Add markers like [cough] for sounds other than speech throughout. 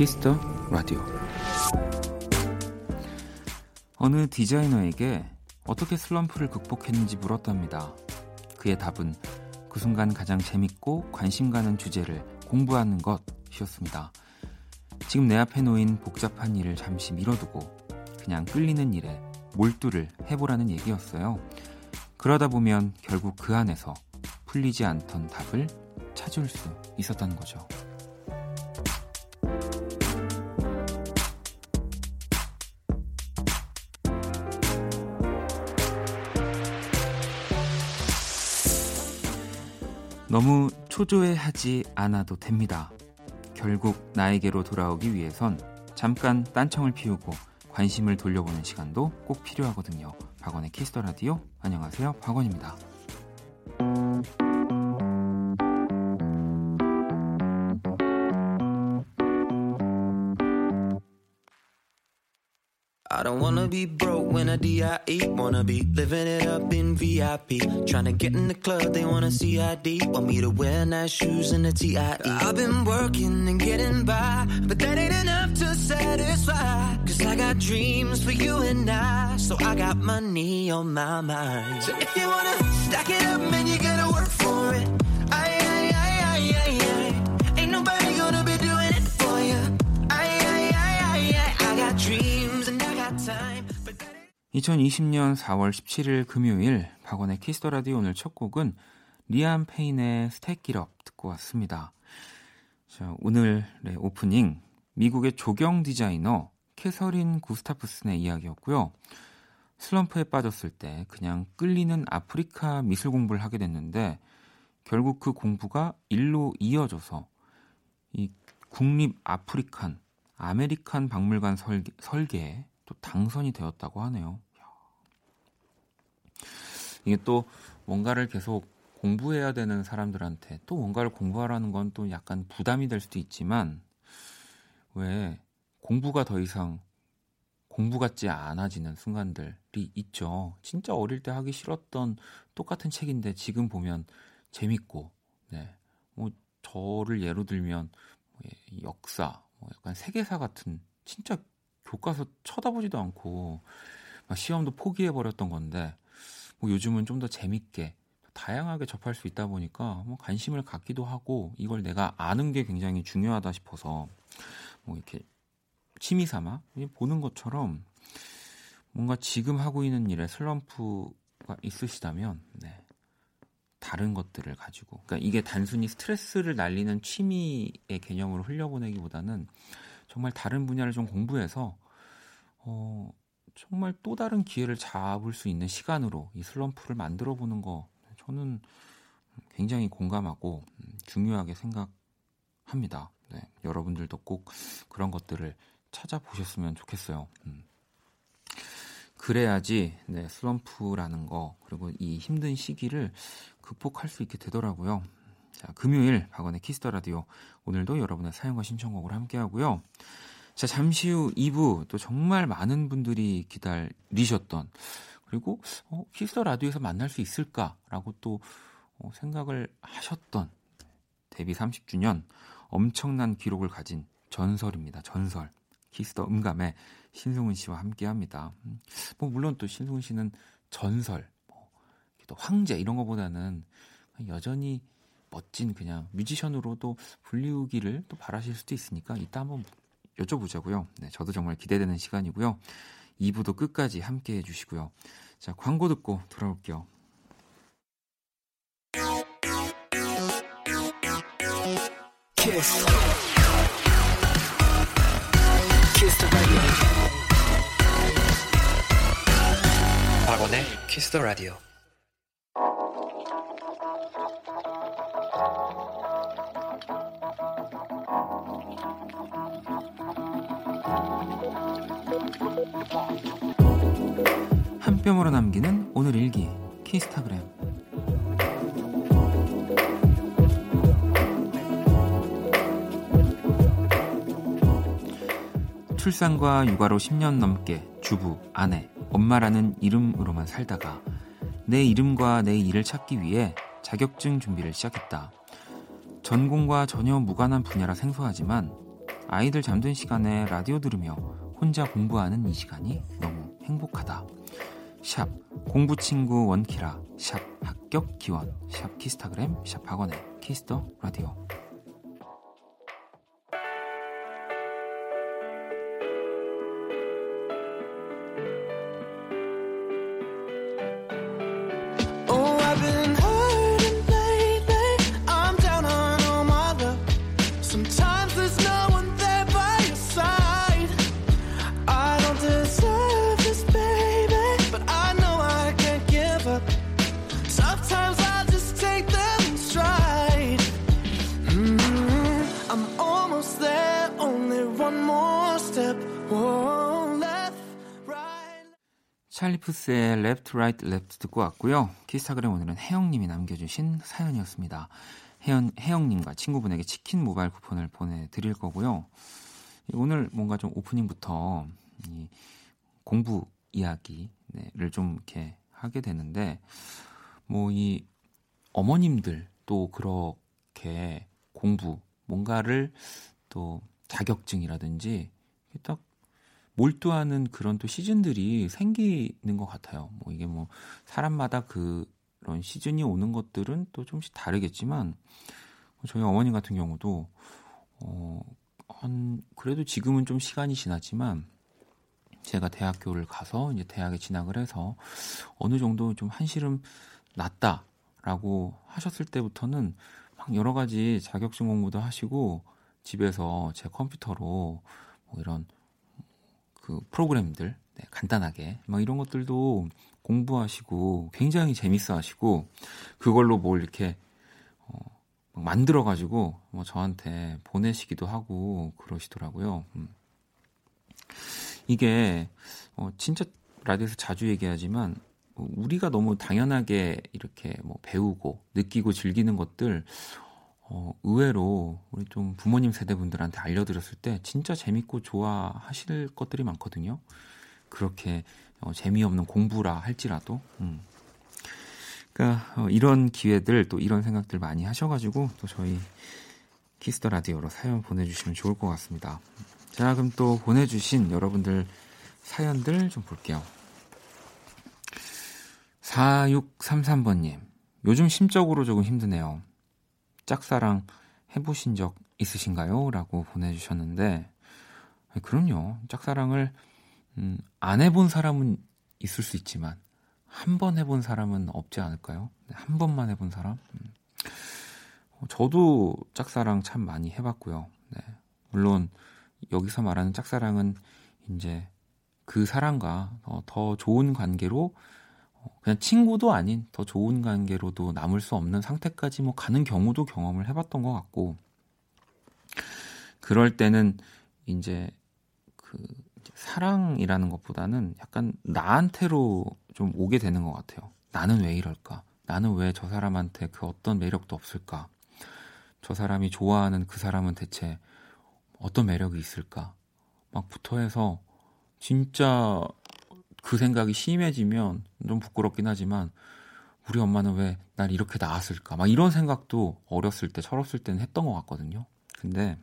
키스 더 라디오 어느 디자이너에게 어떻게 슬럼프를 극복했는지 물었답니다. 그의 답은 그 순간 가장 재밌고 관심 가는 주제를 공부하는 것이었습니다. 지금 내 앞에 놓인 복잡한 일을 잠시 미뤄두고 그냥 끌리는 일에 몰두를 해보라는 얘기였어요. 그러다 보면 결국 그 안에서 풀리지 않던 답을 찾을 수 있었다는 거죠. 너무 초조해하지 않아도 됩니다. 결국 나에게로 돌아오기 위해선 잠깐 딴청을 피우고 관심을 돌려보는 시간도 꼭 필요하거든요. 박원의 Kiss the Radio. 안녕하세요. 박원입니다. I don't wanna be broke when I D.I.E. Wanna be living it up in VIP. Trying to get in the club, they wanna see ID. Want me to wear nice shoes and a T.I.E. I've been working and getting by, but that ain't enough to satisfy. Cause I got dreams for you and I, so I got money on my mind. So if you wanna stack it up, man, you gotta work for it. 2020년 4월 17일 금요일 박원의 Kiss the Radio 오늘 첫 곡은 리암 페인의 Stack It Up 듣고 왔습니다. 자, 오늘의 오프닝 미국의 조경 디자이너 캐서린 구스타프슨의 이야기였고요. 슬럼프에 빠졌을 때 그냥 끌리는 아프리카 미술 공부를 하게 됐는데 결국 그 공부가 일로 이어져서 이 국립 African American 박물관 설계, 설계에 또 당선이 되었다고 하네요. 이게 또 뭔가를 계속 공부해야 되는 사람들한테 또 뭔가를 공부하라는 건 또 약간 부담이 될 수도 있지만 왜 공부가 더 이상 공부 같지 않아지는 순간들이 있죠. 진짜 어릴 때 하기 싫었던 똑같은 책인데 지금 보면 재밌고, 네. 뭐 저를 예로 들면 뭐 역사, 뭐 약간 세계사 같은 진짜 교과서 쳐다보지도 않고 막 시험도 포기해 버렸던 건데 뭐 요즘은 좀 더 재밌게 다양하게 접할 수 있다 보니까 뭐 관심을 갖기도 하고 이걸 내가 아는 게 굉장히 중요하다 싶어서 뭐 이렇게 취미 삼아 보는 것처럼 뭔가 지금 하고 있는 일에 슬럼프가 있으시다면 네. 다른 것들을 가지고 그러니까 이게 단순히 스트레스를 날리는 취미의 개념으로 흘려보내기보다는 정말 다른 분야를 좀 공부해서 어, 정말 또 다른 기회를 잡을 수 있는 시간으로 이 슬럼프를 만들어 보는 거 저는 굉장히 공감하고 중요하게 생각합니다. 네, 여러분들도 꼭 그런 것들을 찾아보셨으면 좋겠어요. 음. 그래야지 네, 슬럼프라는 거 그리고 이 힘든 시기를 극복할 수 있게 되더라고요. 자, 금요일 박원의 Kiss the Radio 오늘도 여러분의 사연과 신청곡을 함께 하고요. 자, 잠시 후 2부 또 정말 많은 분들이 기다리셨던 그리고 어, Kiss the Radio에서 만날 수 있을까라고 또 어, 생각을 하셨던 데뷔 30주년 엄청난 기록을 가진 전설입니다. 전설. Kiss the 음감의 신승훈 씨와 함께 합니다. 뭐 물론 또 신승훈 씨는 전설, 뭐, 또 황제 이런 것보다는 여전히 멋진 그냥 뮤지션으로도 불리우기를 또 바라실 수도 있으니까 이따 한번 여쭤보자고요. 네, 저도 정말 기대되는 시간이고요. 2부도 끝까지 함께 해주시고요. 자, 광고 듣고 돌아올게요. 키스. 박원의 키스 더 라디오. 한 뼘으로 남기는 오늘 일기 키스타그램. 출산과 육아로 10년 넘게 주부, 아내, 엄마라는 이름으로만 살다가 내 이름과 내 일을 찾기 위해 자격증 준비를 시작했다. 전공과 전혀 무관한 분야라 생소하지만 아이들 잠든 시간에 라디오 들으며 혼자 공부하는 이 시간이 너무 행복하다. 샵 공부 친구 원키라 샵 합격 기원 샵 키스타그램 샵 박원의 Kiss the Radio Left, Right, Left 듣고 왔고요. 키스타그램 오늘은 혜영님이 남겨주신 사연이었습니다. 혜영, 혜영님과 친구분에게 치킨 모바일 쿠폰을 보내드릴 거고요. 오늘 뭔가 좀 오프닝부터 이 공부 이야기를 좀 이렇게 하게 되는데, 뭐 이 어머님들 또 그렇게 공부, 뭔가를 또 자격증이라든지 딱 몰두하는 그런 또 시즌들이 생기는 것 같아요. 뭐 이게 뭐 사람마다 그런 시즌이 오는 것들은 또 좀씩 다르겠지만 저희 어머님 같은 경우도 어, 한 그래도 지금은 좀 시간이 지났지만 제가 대학교를 가서 이제 대학에 진학을 해서 어느 정도 좀 한시름 났다라고 하셨을 때부터는 막 여러 가지 자격증 공부도 하시고 집에서 제 컴퓨터로 뭐 이런 그 프로그램들 네, 간단하게 막 이런 것들도 공부하시고 굉장히 재밌어 하시고 그걸로 뭘 이렇게 어, 만들어 가지고 뭐 저한테 보내시기도 하고 그러시더라고요. 음. 이게 어, 진짜 라디오에서 자주 얘기하지만 우리가 너무 당연하게 이렇게 뭐 배우고 느끼고 즐기는 것들 어, 의외로 우리 좀 부모님 세대분들한테 알려드렸을 때 진짜 재밌고 좋아하실 것들이 많거든요. 그렇게 어, 재미없는 공부라 할지라도. 음. 그러니까 어, 이런 기회들 또 이런 생각들 많이 하셔가지고 또 저희 Kiss the Radio로 사연 보내주시면 좋을 것 같습니다. 자 그럼 또 보내주신 여러분들 사연들 좀 볼게요. 4633번님 요즘 심적으로 조금 힘드네요. 짝사랑 해보신 적 있으신가요? 라고 보내주셨는데, 그럼요. 짝사랑을, 음, 안 해본 사람은 있을 수 있지만, 한 번 해본 사람은 없지 않을까요? 네, 한 번만 해본 사람? 음. 어, 저도 짝사랑 참 많이 해봤고요. 네. 물론, 여기서 말하는 짝사랑은 이제 그 사람과 더 좋은 관계로 그냥 친구도 아닌 더 좋은 관계로도 남을 수 없는 상태까지 뭐 가는 경우도 경험을 해봤던 것 같고 그럴 때는 이제 그 사랑이라는 것보다는 약간 나한테로 좀 오게 되는 것 같아요. 나는 왜 이럴까? 나는 왜 저 사람한테 그 어떤 매력도 없을까? 저 사람이 좋아하는 그 사람은 대체 어떤 매력이 있을까? 막부터 해서 진짜 그 생각이 심해지면 좀 부끄럽긴 하지만 우리 엄마는 왜 날 이렇게 낳았을까? 막 이런 생각도 어렸을 때, 철없을 때는 했던 것 같거든요. 근데,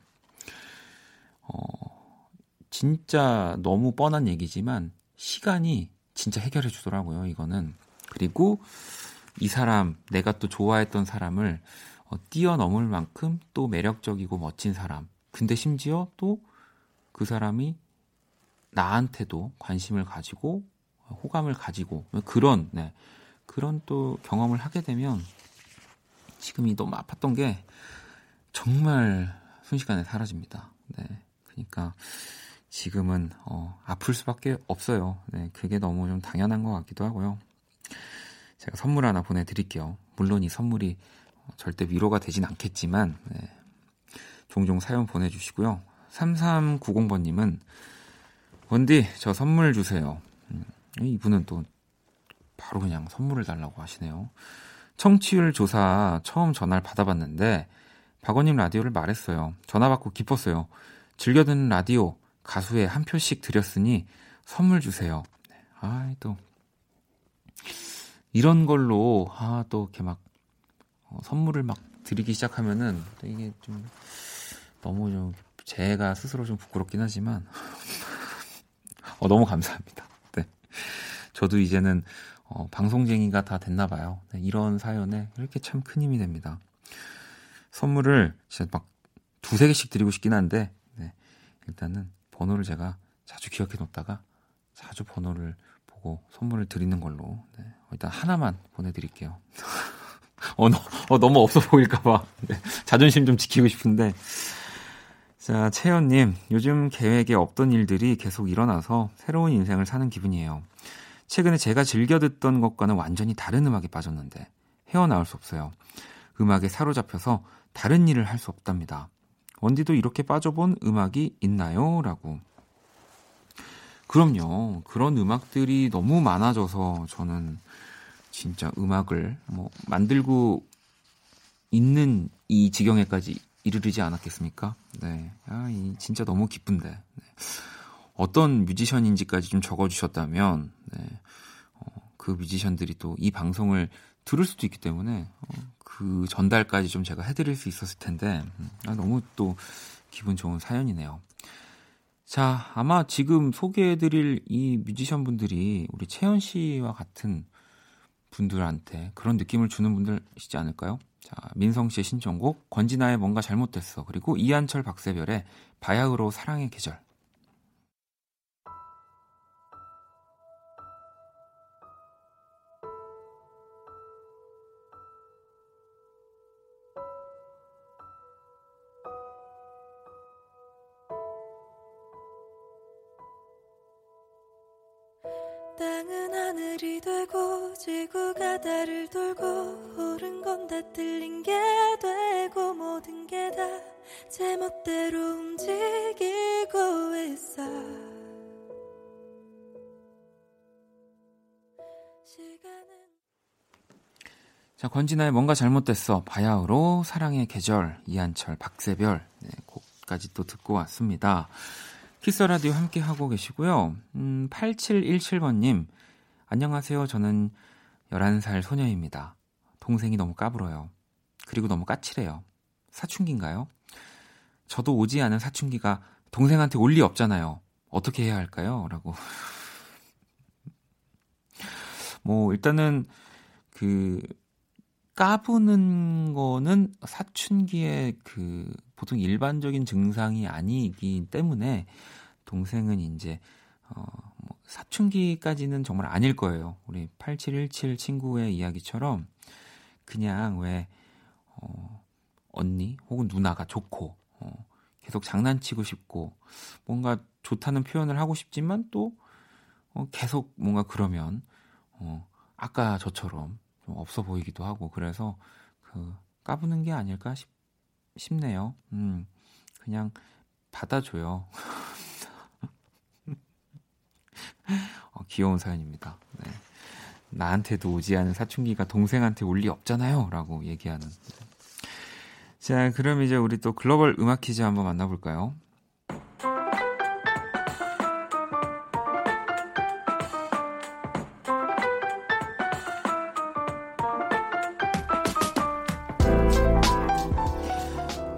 어, 진짜 너무 뻔한 얘기지만 시간이 진짜 해결해 주더라고요, 이거는. 그리고 이 사람, 내가 또 좋아했던 사람을 어, 뛰어넘을 만큼 또 매력적이고 멋진 사람. 근데 심지어 또 그 사람이 나한테도 관심을 가지고 호감을 가지고 그런 네, 그런 또 경험을 하게 되면 지금이 너무 아팠던 게 정말 순식간에 사라집니다. 네, 그러니까 지금은 어, 아플 수밖에 없어요. 네, 그게 너무 좀 당연한 것 같기도 하고요. 제가 선물 하나 보내드릴게요. 물론 이 선물이 절대 위로가 되진 않겠지만 네, 종종 사연 보내주시고요. 3390번님은 원디 저 선물 주세요. 음, 이분은 또 바로 그냥 선물을 달라고 하시네요. 청취율 조사 처음 전화를 받아봤는데 박원님 라디오를 말했어요. 전화 받고 기뻤어요. 즐겨 듣는 라디오 가수에 한 표씩 드렸으니 선물 주세요. 아, 또 이런 걸로 아, 또 이렇게 막 어, 선물을 막 드리기 시작하면은 이게 좀 너무 좀 제가 스스로 좀 부끄럽긴 하지만 어, 너무 감사합니다. 네. 저도 이제는 어, 방송쟁이가 다 됐나 봐요. 네, 이런 사연에 이렇게 참 큰 힘이 됩니다. 선물을 진짜 막 두세 개씩 드리고 싶긴 한데 네, 일단은 번호를 제가 자주 기억해 놓다가 자주 번호를 보고 선물을 드리는 걸로 네, 일단 하나만 보내드릴게요. [laughs] 어, 너, 어, 너무 없어 보일까봐 네, 자존심 좀 지키고 싶은데 자 채연님 요즘 계획에 없던 일들이 계속 일어나서 새로운 인생을 사는 기분이에요. 최근에 제가 즐겨 듣던 것과는 완전히 다른 음악에 빠졌는데 헤어나올 수 없어요. 음악에 사로잡혀서 다른 일을 할 수 없답니다. 원디도 이렇게 빠져본 음악이 있나요? 라고. 그럼요. 그런 음악들이 너무 많아져서 저는 진짜 음악을 뭐 만들고 있는 이 지경에까지 이르르지 않았겠습니까? 네. 아, 이 진짜 너무 기쁜데. 네. 어떤 뮤지션인지까지 좀 적어주셨다면, 네. 어, 그 뮤지션들이 또 이 방송을 들을 수도 있기 때문에 어, 그 전달까지 좀 제가 해드릴 수 있었을 텐데 음, 아, 너무 또 기분 좋은 사연이네요. 자, 아마 지금 소개해드릴 이 뮤지션 분들이 우리 채연 씨와 같은 분들한테 그런 느낌을 주는 분들이시지 않을까요? 자, 민성 씨의 신청곡, 권진아의 뭔가 잘못됐어. 그리고 이한철 박세별의 바야흐로 사랑의 계절. 지구가 달을 제멋대로 움직이고 있어 자 권진아의 뭔가 잘못됐어 바야흐로 사랑의 계절 이한철 박세별 네, 곡까지 또 듣고 왔습니다. 키스 라디오 함께 하고 계시고요. 음, 8717번님, 안녕하세요. 저는 11살 소녀입니다. 동생이 너무 까불어요. 그리고 너무 까칠해요. 사춘기인가요? 저도 오지 않은 사춘기가 동생한테 올 리 없잖아요. 어떻게 해야 할까요? 라고. 뭐, 일단은, 그, 까부는 거는 사춘기의 그 보통 일반적인 증상이 아니기 때문에 동생은 이제 어 뭐 사춘기까지는 정말 아닐 거예요. 우리 8717 친구의 이야기처럼 그냥 왜 어, 언니 혹은 누나가 좋고 어, 계속 장난치고 싶고 뭔가 좋다는 표현을 하고 싶지만 또 어, 계속 뭔가 그러면 어, 아까 저처럼 좀 없어 보이기도 하고 그래서 그 까부는 게 아닐까 싶, 싶네요. 음, 그냥 받아줘요. [laughs] 어, 귀여운 사연입니다. 네. 나한테도 오지 않은 사춘기가 동생한테 올 리 없잖아요. 라고 얘기하는. 자, 그럼 이제 우리 또 글로벌 음악 퀴즈 한번 만나볼까요?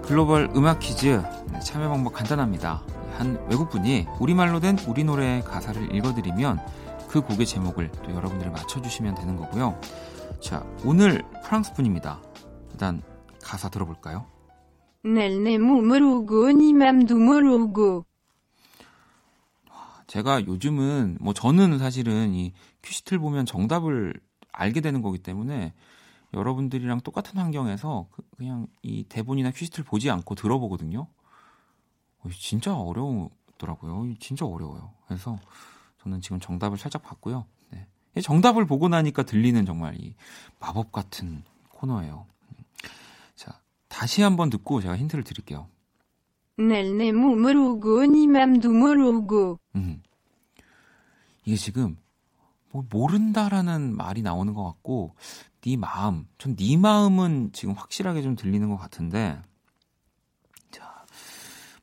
글로벌 음악 퀴즈 네, 참여 방법 간단합니다. 한 외국분이 우리말로 된 우리 노래의 가사를 읽어드리면 그 곡의 제목을 또 여러분들이 맞춰주시면 되는 거고요. 자, 오늘 프랑스 분입니다. 일단 가사 들어볼까요? 제가 요즘은 뭐 저는 사실은 이 퀴시트를 보면 정답을 알게 되는 거기 때문에 여러분들이랑 똑같은 환경에서 그, 그냥 이 대본이나 퀴즈를 보지 않고 들어보거든요. 진짜 어려우더라고요. 진짜 어려워요. 그래서 저는 지금 정답을 살짝 봤고요. 네. 정답을 보고 나니까 들리는 정말 이 마법 같은 코너예요. 자, 다시 한번 듣고 제가 힌트를 드릴게요. 음. 이게 지금 뭐 모른다라는 말이 나오는 것 같고 네 마음 전 네 마음은 지금 확실하게 좀 들리는 것 같은데 자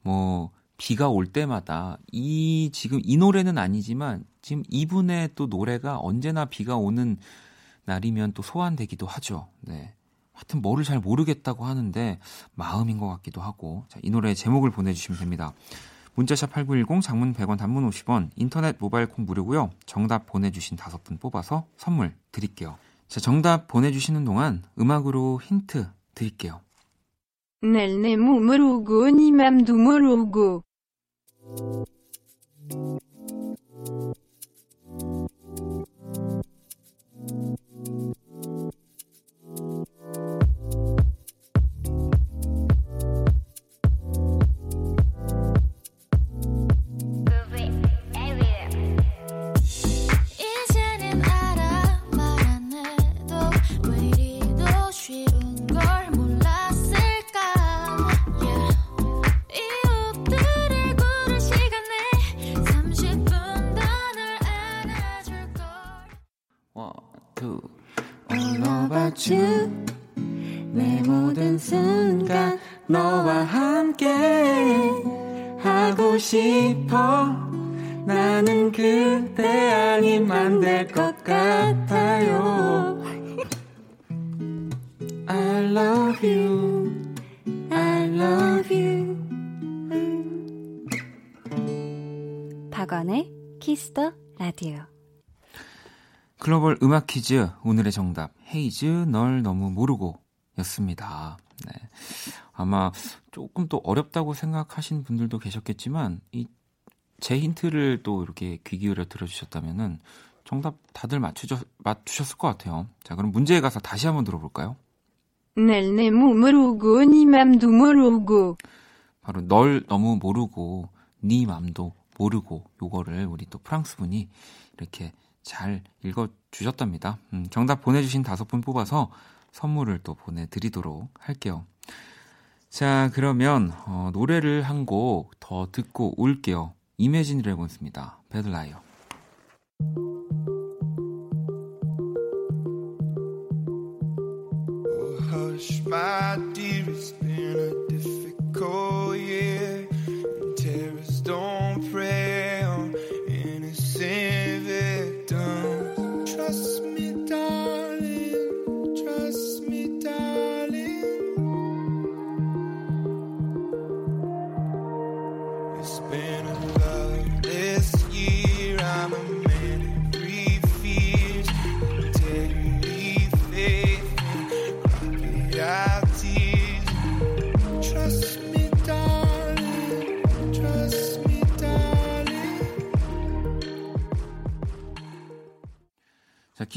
뭐 비가 올 때마다 이 지금 이 노래는 아니지만 지금 이분의 또 노래가 언제나 비가 오는 날이면 또 소환되기도 하죠. 네. 하여튼 뭐를 잘 모르겠다고 하는데 마음인 것 같기도 하고 자, 이 노래 제목을 보내주시면 됩니다. 문자샵 8910 장문 100원 단문 50원 인터넷 모바일 콩 무료고요. 정답 보내주신 다섯 분 뽑아서 선물 드릴게요. 자, 정답 보내주시는 동안 음악으로 힌트 드릴게요. Nel nemu mrugu ni mamdu mrugu. 이제는 you. 내 모든 순간 너와 함께 하고 싶어. 나는 그대 아니면 안 될 것 같아요. I love you. I love you. 박원의 키스터 라디오. 글로벌 음악 퀴즈 오늘의 정답 헤이즈 널 너무 모르고 였습니다. 네. 아마 조금 또 어렵다고 생각하시는 분들도 계셨겠지만 이 제 힌트를 또 이렇게 귀 기울여 들어주셨다면은 정답 다들 맞추셨, 맞추셨을 것 같아요. 자, 그럼 문제에 가서 다시 한번 들어볼까요? Nel nemu mrugu ni mamdu mrugu. 바로 널 너무 모르고 네 맘도 모르고 요거를 우리 또 프랑스 분이 이렇게 잘 읽어 주셨답니다. 음, 정답 보내주신 다섯 분 뽑아서 선물을 또 보내드리도록 할게요. 자 그러면 어, 노래를 한 곡 더 듣고 올게요. 이매진 드래곤스입니다. 배드라이어.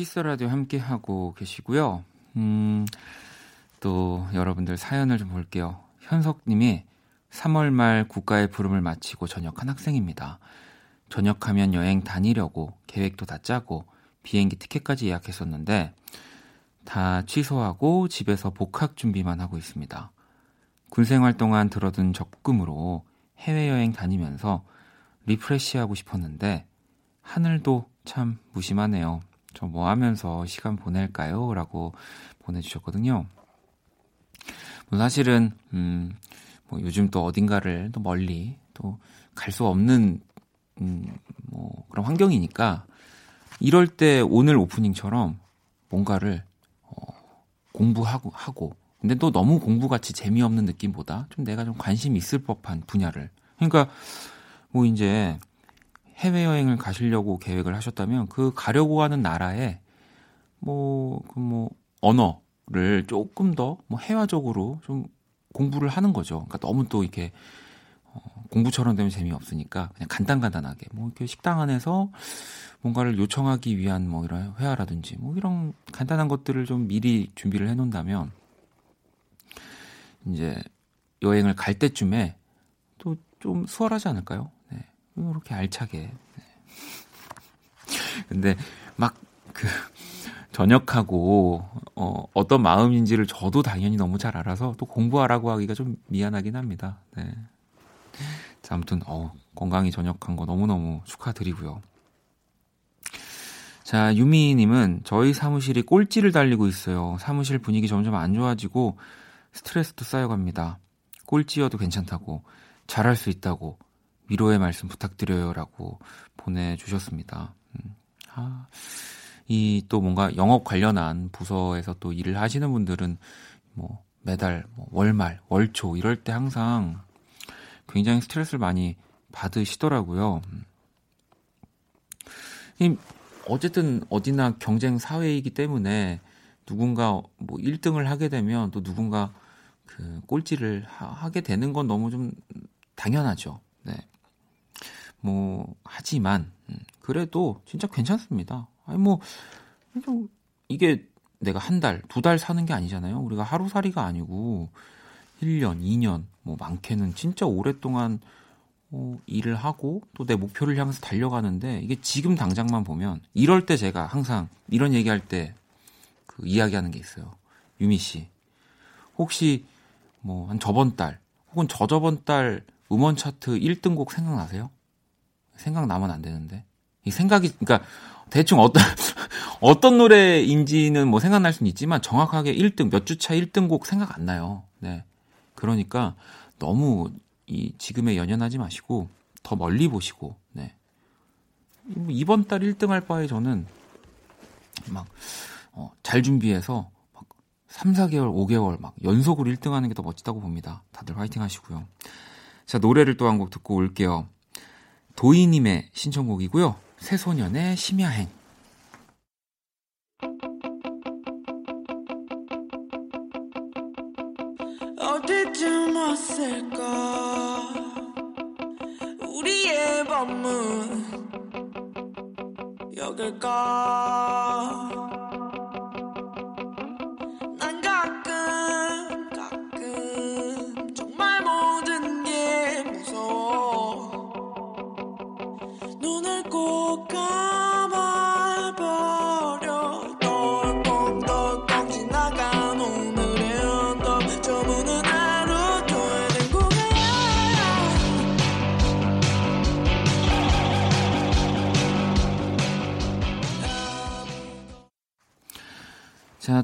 키스 라디오 함께 하고 계시고요. 음, 또 여러분들 사연을 좀 볼게요. 현석 님이 3월 말 국가의 부름을 마치고 전역한 학생입니다. 전역하면 여행 다니려고 계획도 다 짜고 비행기 티켓까지 예약했었는데 다 취소하고 집에서 복학 준비만 하고 있습니다. 군 생활 동안 들어둔 적금으로 해외여행 다니면서 리프레시하고 싶었는데 하늘도 참 무심하네요. 저 뭐 하면서 시간 보낼까요? 라고 보내주셨거든요. 뭐 사실은, 음, 뭐 요즘 또 어딘가를 또 멀리 또 갈 수 없는, 음, 뭐 그런 환경이니까 이럴 때 오늘 오프닝처럼 뭔가를 어, 공부하고, 하고, 근데 또 너무 공부같이 재미없는 느낌보다 좀 내가 좀 관심 있을 법한 분야를. 그러니까 뭐 이제 해외여행을 가시려고 계획을 하셨다면 그 가려고 하는 나라에 뭐, 그 뭐, 언어를 조금 더 뭐 해화적으로 좀 공부를 하는 거죠. 그러니까 너무 또 이렇게 어, 공부처럼 되면 재미없으니까 그냥 간단간단하게 뭐 이렇게 식당 안에서 뭔가를 요청하기 위한 뭐 이런 회화라든지 뭐 이런 간단한 것들을 좀 미리 준비를 해 놓는다면 이제 여행을 갈 때쯤에 또 좀 수월하지 않을까요? 네. 이렇게 알차게. 네. 근데 막 그 전역하고 어, 어떤 마음인지를 저도 당연히 너무 잘 알아서 또 공부하라고 하기가 좀 미안하긴 합니다. 네. 자, 아무튼 어, 건강히 전역한 거 너무너무 축하드리고요. 자, 유미님은 저희 사무실이 꼴찌를 달리고 있어요. 사무실 분위기 점점 안 좋아지고 스트레스도 쌓여갑니다. 꼴찌여도 괜찮다고 잘할 수 있다고 위로의 말씀 부탁드려요라고 보내주셨습니다. 음, 아, 이 또 뭔가 영업 관련한 부서에서 또 일을 하시는 분들은 뭐 매달 뭐 월말, 월초 이럴 때 항상 굉장히 스트레스를 많이 받으시더라고요. 이 어쨌든 어디나 경쟁 사회이기 때문에 누군가 뭐 1등을 하게 되면 또 누군가 그 꼴찌를 하, 게 되는 건 너무 좀 당연하죠. 네. 뭐 하지만 음, 그래도 진짜 괜찮습니다. 아니 뭐좀 이게 내가 한 달, 두 달 사는 게 아니잖아요. 우리가 하루살이가 아니고 1년, 2년, 뭐 많게는 진짜 오랫동안 어, 일을 하고 또 내 목표를 향해서 달려가는데 이게 지금 당장만 보면 이럴 때 제가 항상 이런 얘기할 때 그 이야기하는 게 있어요. 유미 씨. 혹시 뭐 한 저번 달 혹은 저저번 달 음원 차트 1등 곡 생각나세요? 생각 나면 안 되는데. 이 생각이 그러니까 대충 어떤 [laughs] 어떤 노래인지는 뭐 생각날 수는 있지만 정확하게 1등 몇 주 차 1등 곡 생각 안 나요. 네. 그러니까 너무 이 지금에 연연하지 마시고 더 멀리 보시고 네. 뭐 이번 달 1등 할 바에 저는 막 어, 잘 준비해서 막 3, 4개월, 5개월 막 연속으로 1등 하는 게 더 멋지다고 봅니다. 다들 화이팅 하시고요. 자, 노래를 또 한 곡 듣고 올게요. 도희님의 신청곡이고요. 새소년의 심야행. 어디쯤 왔을까 우리의 밤은 여길까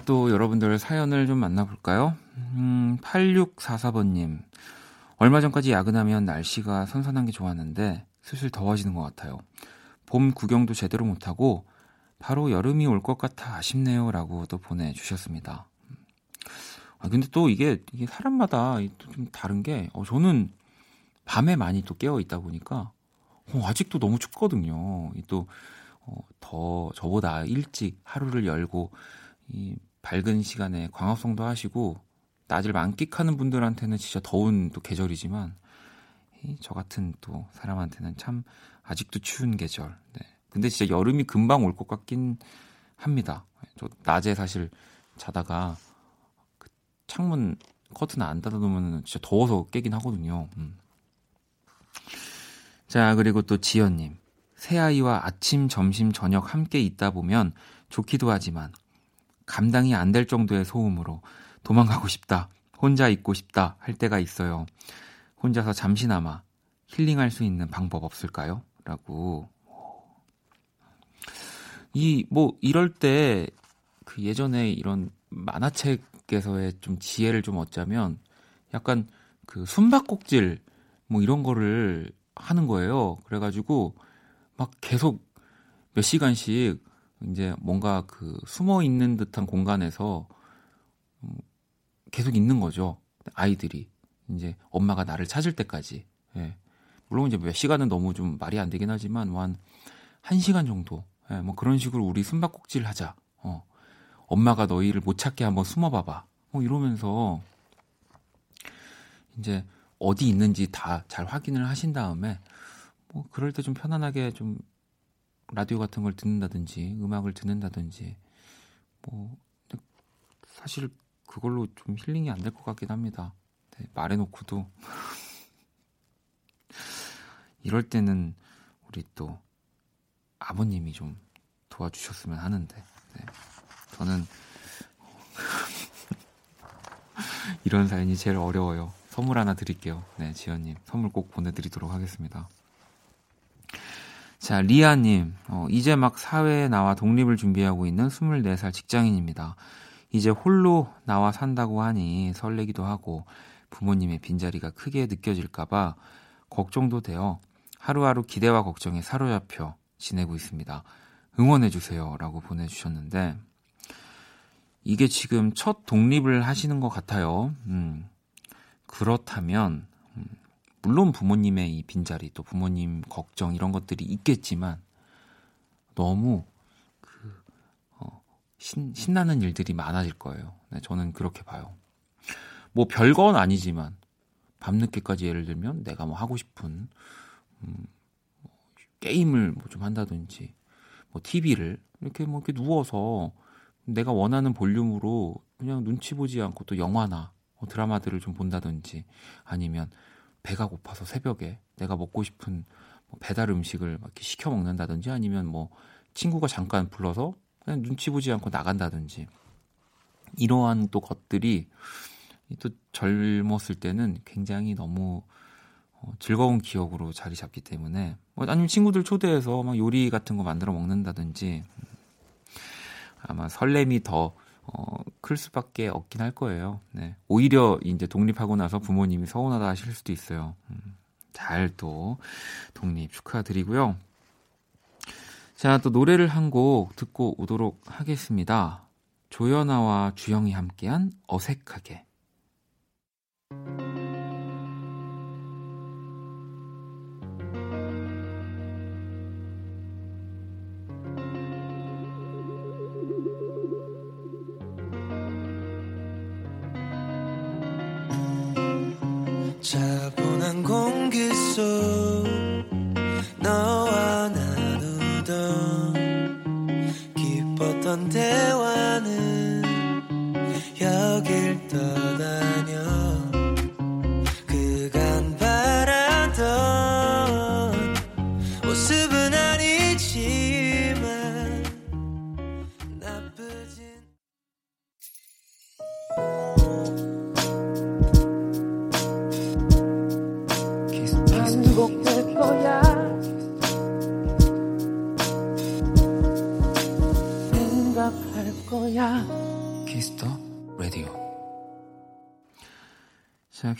또 여러분들 사연을 좀 만나볼까요? 음, 8644번님. 얼마 전까지 야근하면 날씨가 선선한 게 좋았는데 슬슬 더워지는 것 같아요. 봄 구경도 제대로 못하고 바로 여름이 올 것 같아 아쉽네요. 라고 또 보내주셨습니다. 아, 근데 또 이게, 이게 사람마다 또좀 다른 게, 어, 저는 밤에 많이 또 깨어 있다 보니까, 어, 아직도 너무 춥거든요. 이 또, 어, 더, 저보다 일찍 하루를 열고, 이 밝은 시간에 광합성도 하시고 낮을 만끽하는 분들한테는 진짜 더운 또 계절이지만 이저 같은 또 사람한테는 참 아직도 추운 계절. 네. 근데 진짜 여름이 금방 올 것 같긴 합니다. 저 낮에 사실 자다가 그 창문 커튼 안 닫아놓으면 진짜 더워서 깨긴 하거든요. 음. 자 그리고 또 지연님 새 아이와 아침 점심 저녁 함께 있다 보면 좋기도 하지만 감당이 안 될 정도의 소음으로 도망가고 싶다, 혼자 있고 싶다 할 때가 있어요. 혼자서 잠시나마 힐링할 수 있는 방법 없을까요? 라고. 이, 뭐, 이럴 때, 그 예전에 이런 만화책에서의 좀 지혜를 좀 얻자면, 약간 그 숨바꼭질, 뭐 이런 거를 하는 거예요. 그래가지고, 막 계속 몇 시간씩 이제 뭔가 그 숨어 있는 듯한 공간에서 음, 계속 있는 거죠. 아이들이 이제 엄마가 나를 찾을 때까지. 예. 물론 이제 몇 시간은 너무 좀 말이 안 되긴 하지만 뭐한 1시간 정도. 예, 뭐 그런 식으로 우리 숨바꼭질 하자. 어. 엄마가 너희를 못 찾게 한번 숨어 봐 봐. 뭐 이러면서 이제 어디 있는지 다 잘 확인을 하신 다음에 뭐 그럴 때 좀 편안하게 좀 라디오 같은 걸 듣는다든지 음악을 듣는다든지 뭐 사실 그걸로 좀 힐링이 안 될 것 같긴 합니다. 네, 말해놓고도 [laughs] 이럴 때는 우리 또 아버님이 좀 도와주셨으면 하는데 네. 저는 [laughs] 이런 사연이 제일 어려워요. 선물 하나 드릴게요. 네, 지연님 선물 꼭 보내드리도록 하겠습니다. 자, 리아님, 어, 이제 막 사회에 나와 독립을 준비하고 있는 24살 직장인입니다. 이제 홀로 나와 산다고 하니 설레기도 하고 부모님의 빈자리가 크게 느껴질까봐 걱정도 되어 하루하루 기대와 걱정에 사로잡혀 지내고 있습니다. 응원해주세요. 라고 보내주셨는데, 이게 지금 첫 독립을 하시는 것 같아요. 음, 그렇다면, 음, 물론 부모님의 이 빈자리, 또 부모님 걱정 이런 것들이 있겠지만, 너무 그, 어, 신, 신나는 일들이 많아질 거예요. 네, 저는 그렇게 봐요. 뭐 별건 아니지만, 밤늦게까지 예를 들면 내가 뭐 하고 싶은, 음, 뭐 게임을 뭐 좀 한다든지, 뭐 TV를 이렇게 뭐 이렇게 누워서 내가 원하는 볼륨으로 그냥 눈치 보지 않고 또 영화나 뭐 드라마들을 좀 본다든지 아니면 배가 고파서 새벽에 내가 먹고 싶은 뭐 배달 음식을 막 시켜 먹는다든지 아니면 뭐 친구가 잠깐 불러서 그냥 눈치 보지 않고 나간다든지 이러한 또 것들이 또 젊었을 때는 굉장히 너무 어, 즐거운 기억으로 자리 잡기 때문에 뭐 아니면 친구들 초대해서 막 요리 같은 거 만들어 먹는다든지 아마 설렘이 더 어, 클 수밖에 없긴 할 거예요. 네. 오히려 이제 독립하고 나서 부모님이 서운하다 하실 수도 있어요. 음, 잘또 독립 축하드리고요. 자, 또 노래를 한 곡 듣고 오도록 하겠습니다. 조연아와 주영이 함께한 어색하게.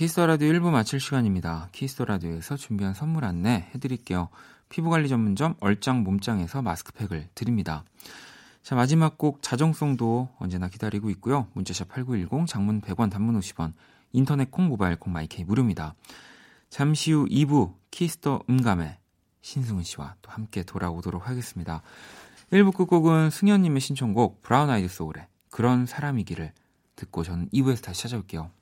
Kiss the Radio 1부 마칠 시간입니다. Kiss the Radio에서 준비한 선물 안내 해드릴게요. 피부관리 전문점 얼짱 몸짱에서 마스크팩을 드립니다. 자, 마지막 곡 자정송도 언제나 기다리고 있고요. 문자샵 8910, 장문 100원, 단문 50원, 인터넷 콩, 모바일 콩, My K 무료입니다. 잠시 후 2부 Kiss the 음감에 신승훈 씨와 또 함께 돌아오도록 하겠습니다. 1부 끝곡은 승현님의 신청곡 브라운 아이드 소울의 그런 사람이기를 듣고 저는 2부에서 다시 찾아올게요.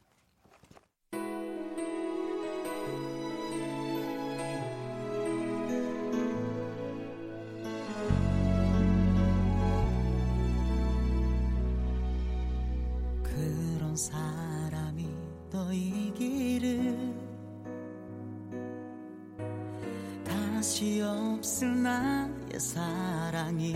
다시 없을 나의 사랑이기를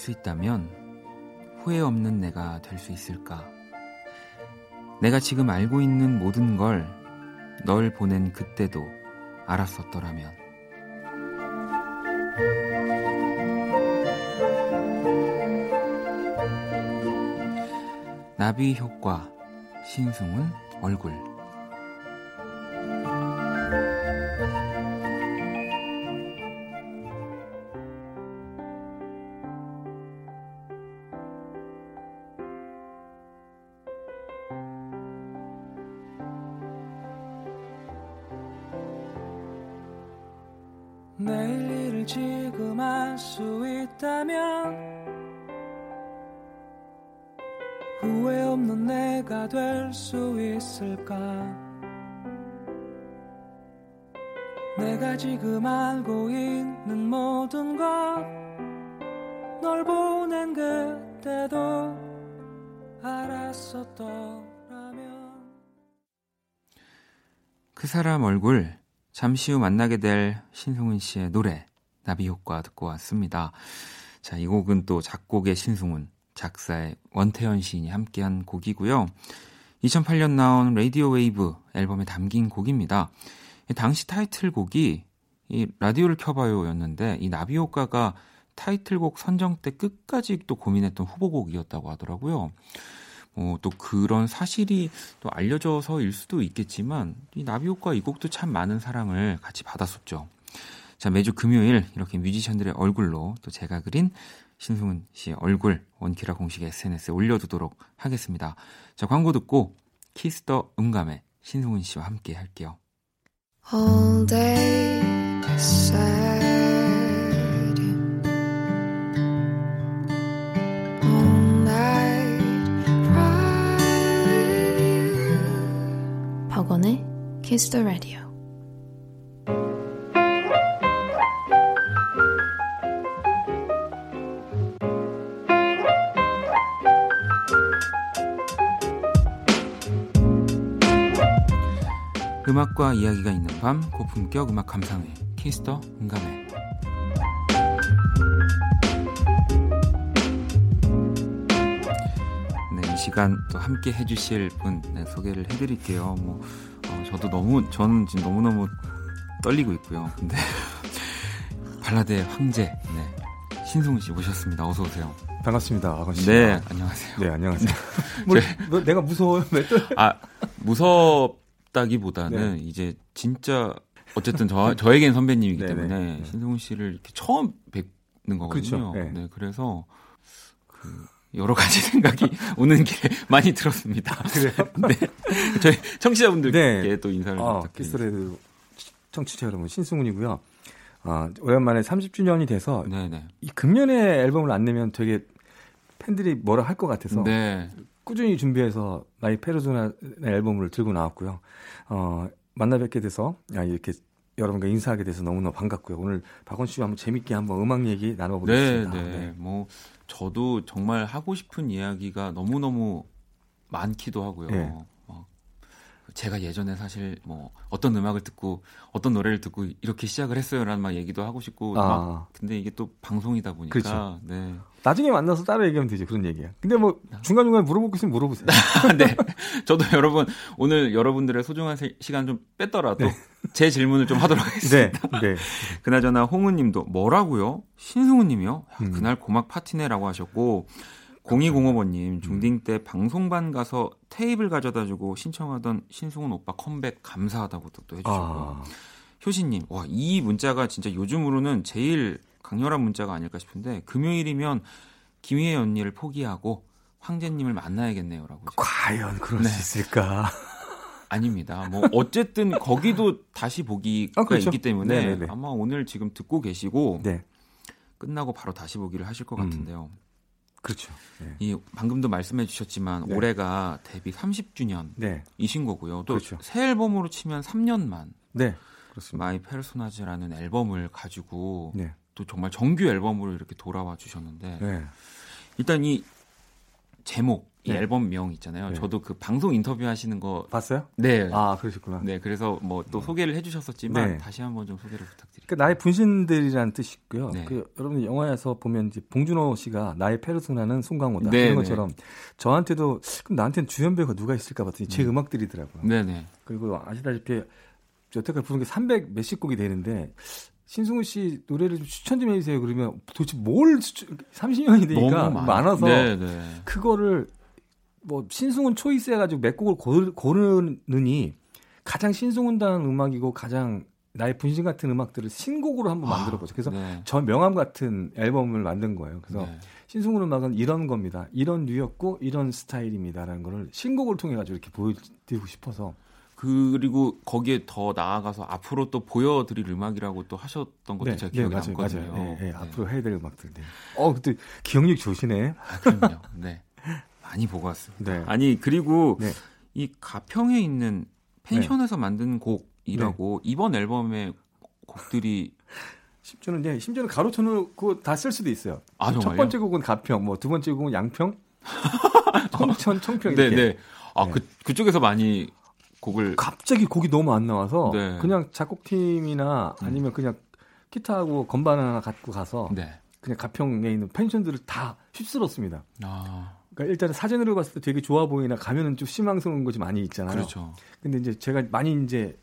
수 있다면 후회 없는 내가 될 수 있을까? 내가 지금 알고 있는 모든 걸 널 보낸 그때도 알았었더라면 나비 효과 신승훈 얼굴 사람 얼굴 잠시 후 만나게 될 신승훈 씨의 노래 나비 효과 듣고 왔습니다. 자, 이 곡은 또 작곡의 신승훈, 작사의 원태연 시인이 함께한 곡이고요. 2008년 나온 Radio Wave 앨범에 담긴 곡입니다. 이 당시 타이틀곡이 이 라디오를 켜봐요였는데 이 나비 효과가 타이틀곡 선정 때 끝까지 또 고민했던 후보곡이었다고 하더라고요. 어, 또 그런 사실이 또 알려져서일 수도 있겠지만 이 나비 효과 이 곡도 참 많은 사랑을 같이 받았었죠. 자 매주 금요일 이렇게 뮤지션들의 얼굴로 또 제가 그린 신승훈 씨의 얼굴 원키라 공식 SNS에 올려두도록 하겠습니다. 자 광고 듣고 키스 더 음감의 신승훈 씨와 함께 할게요. All day. Kiss the Radio. 음악과 이야기가 있는 밤 고품격 음악 감상회 키스더 음감회 네, 이 시간 또 함께 해주실 분 네, 소개를 해드릴게요. 뭐 어, 저도 너무 저는 지금 너무 너무 떨리고 있고요. 근데 [laughs] 발라드의 황제 네, 신승훈 씨 모셨습니다. 어서 오세요. 반갑습니다, 아건 씨. 네, 안녕하세요. 네, 안녕하세요. [laughs] 뭐, 뭐 내가 무서워요? 왜 또? 아 무섭다기보다는 네. 이제 진짜 어쨌든 저 저에겐 선배님이기 네네. 때문에 네. 신승훈 씨를 이렇게 처음 뵙는 거거든요. 그렇죠. 네. 네, 그래서 그 여러 가지 [laughs] 생각이 오는 길에 많이 들었습니다. 그래요? [laughs] 네, 저희 청취자분들께 네. 또 인사를 아, 부탁드립니다. 청취자 여러분, 신승훈이고요. 아, 오랜만에 30주년이 돼서 네네. 이 금년에 앨범을 안 내면 되게 팬들이 뭐라 할 것 같아서 네. 꾸준히 준비해서 My Persona 앨범을 들고 나왔고요. 어, 만나 뵙게 돼서 아, 이렇게 여러분과 인사하게 돼서 너무너무 반갑고요. 오늘 박원 씨와 한번 재밌게 한번 음악 얘기 네, 나눠보겠습니다. 네. 뭐 저도 정말 하고 싶은 이야기가 너무 너무 많기도 하고요. 네. 어, 제가 예전에 사실 뭐 어떤 음악을 듣고 어떤 노래를 듣고 이렇게 시작을 했어요라는 막 얘기도 하고 싶고 아. 막 근데 이게 또 방송이다 보니까 그렇죠. 네. 나중에 만나서 따로 얘기하면 되죠. 그런 얘기야. 근데 뭐 중간 중간 물어볼 거 있으면 물어보세요. [laughs] 네. 저도 여러분 오늘 여러분들의 소중한 세- 시간 좀 뺐더라도 제 질문을 좀 하도록 네, 하겠습니다. 네. [laughs] 그나저나 홍우님도 뭐라고요? 신승우님이요? 야, 음. 그날 고막 파티네라고 하셨고 0205번님 중딩 때 방송반 가서 테이블 가져다주고 신청하던 신승훈 오빠 컴백 감사하다고 또 해주셨고 아, 효신님 와 이 문자가 진짜 요즘으로는 제일 강렬한 문자가 아닐까 싶은데 금요일이면 김희애 언니를 포기하고 황제님을 만나야겠네요라고 과연 그럴 네. 수 있을까? [laughs] 아닙니다. 뭐 어쨌든 거기도 다시 보기가 아, 그렇죠. 있기 때문에 네네네. 아마 오늘 지금 듣고 계시고 네, 끝나고 바로 다시 보기를 하실 것 음. 같은데요. 그렇죠. 네, 이 방금도 말씀해 주셨지만 네. 올해가 데뷔 30주년이신 네, 거고요. 또 그렇죠. 새 앨범으로 치면 3년 만 네, 그렇습니다. My Personas라는 앨범을 가지고 네, 또 정말 정규 앨범으로 이렇게 돌아와 주셨는데 네, 일단 이 제목, 이 네. 앨범명 있잖아요. 네. 저도 그 방송 인터뷰 하시는 거 봤어요? 네. 아, 그러셨구나. 네, 그래서 뭐 또 소개를 해주셨었지만 네. 다시 한번 좀 소개를 부탁드립니다. 그 나의 분신들이라는 뜻이고요. 네. 그 여러분 영화에서 보면 이제 봉준호 씨가 나의 페르소나는 송강호다 네, 이런 네. 것처럼 저한테도 그럼 나한테는 주연 배우가 누가 있을까 봤더니 제 음악들이더라고요. 네네. 그리고 아시다시피 여태까지 부른 게 300 몇십 곡이 되는데 신승우 씨 노래를 좀 추천 좀 해주세요. 그러면 도대체 뭘 추천, 30년이 되니까. 많아서 네네. 그거를 뭐 신승훈 초이스 해가지고 몇 곡을 고르, 고르느니 가장 신승훈다운 음악이고 가장 나의 분신 같은 음악들을 신곡으로 한번 만들어 보죠. 그래서 네. 저 명함 같은 앨범을 만든 거예요. 그래서 네. 신승훈 음악은 이런 겁니다. 이런 류였고 이런 스타일입니다라는 거를 신곡을 통해 가지고 이렇게 보여드리고 싶어서 그리고 거기에 더 나아가서 앞으로 또 보여드릴 음악이라고 또 하셨던 것도 제가 기억에 맞아요, 남거든요. 맞아요. 네, 네, 네. 앞으로 해야 될 음악들. 네. 어, 그때 기억력 좋으시네. 아, 그럼요. 네. 많이 보고 왔습니다. 네. 아니 그리고 네. 이 가평에 있는 펜션에서 만든 곡이라고 네. 이번 앨범의 곡들이 심지어는 이제 심지어는 가로쳐 놓고 다 쓸 수도 있어요. 아, 첫 정말요? 번째 곡은 가평, 뭐 두 번째 곡은 양평, [laughs] 청천, 청평 이렇게. 네 네. 아 네. 그 그쪽에서 많이 곡을 갑자기 곡이 너무 안 나와서 네. 그냥 작곡팀이나 아니면 그냥 기타하고 건반 하나 갖고 가서 네. 그냥 가평에 있는 펜션들을 다 휩쓸었습니다. 아 그러니까 일단은 사진으로 봤을 때 되게 좋아 보이나 가면은 좀 실망스러운 것이 많이 있잖아요. 그렇죠. 근데 이제 제가 많이 이제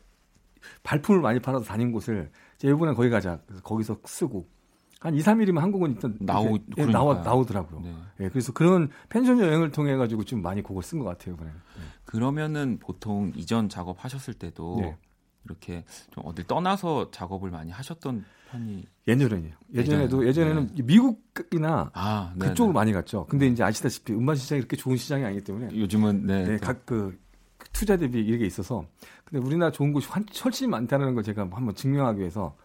발품을 많이 팔아서 다닌 곳을 이제 이번에 거기 가자. 그래서 거기서 쓰고 한 2, 3일이면 한국은 일단 나오- 이렇게, 예, 나와 그러니까요. 나오더라고요. 네. 예, 그래서 그런 펜션 여행을 통해 가지고 좀 많이 곡을 쓴것 같아요, 이번에. 그러면은 보통 이전 작업하셨을 때도 네. 이렇게 좀 어딜 떠나서 작업을 많이 하셨던 편이 예전에요. 예전에도 예전에, 예전에는 미국이나 아 네, 그쪽으로 네. 많이 갔죠. 근데 이제 아시다시피 음반 시장이 그렇게 좋은 시장이 아니기 때문에 요즘은 네, 네, 또- 각그 투자 대비 이게 있어서 근데 우리나라 좋은 곳이 환- 훨씬 많다는 걸 제가 한번 증명하기 위해서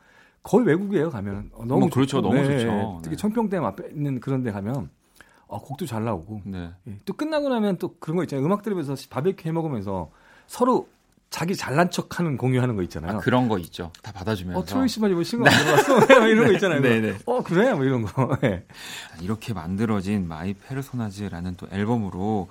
거의 외국이에요 가면 어, 너무 뭐 그렇죠, 좋고, 너무 좋죠. 특히 네. 청평댐 앞에 있는 그런 데 가면 어, 곡도 잘 나오고 네. 예, 또 끝나고 나면 또 그런 거 있잖아요 음악 들으면서 바베큐 해 먹으면서 서로 자기 잘난 척하는 공유하는 거 있잖아요. 아, 그런 거 있죠. 다 받아주면서 어 트로이 시반 이번 싱글 안 들어봤어 이런 거 있잖아요. 네, 네. 어 그래 뭐 이런 거. 예. 이렇게 만들어진 My Personas라는 또 앨범으로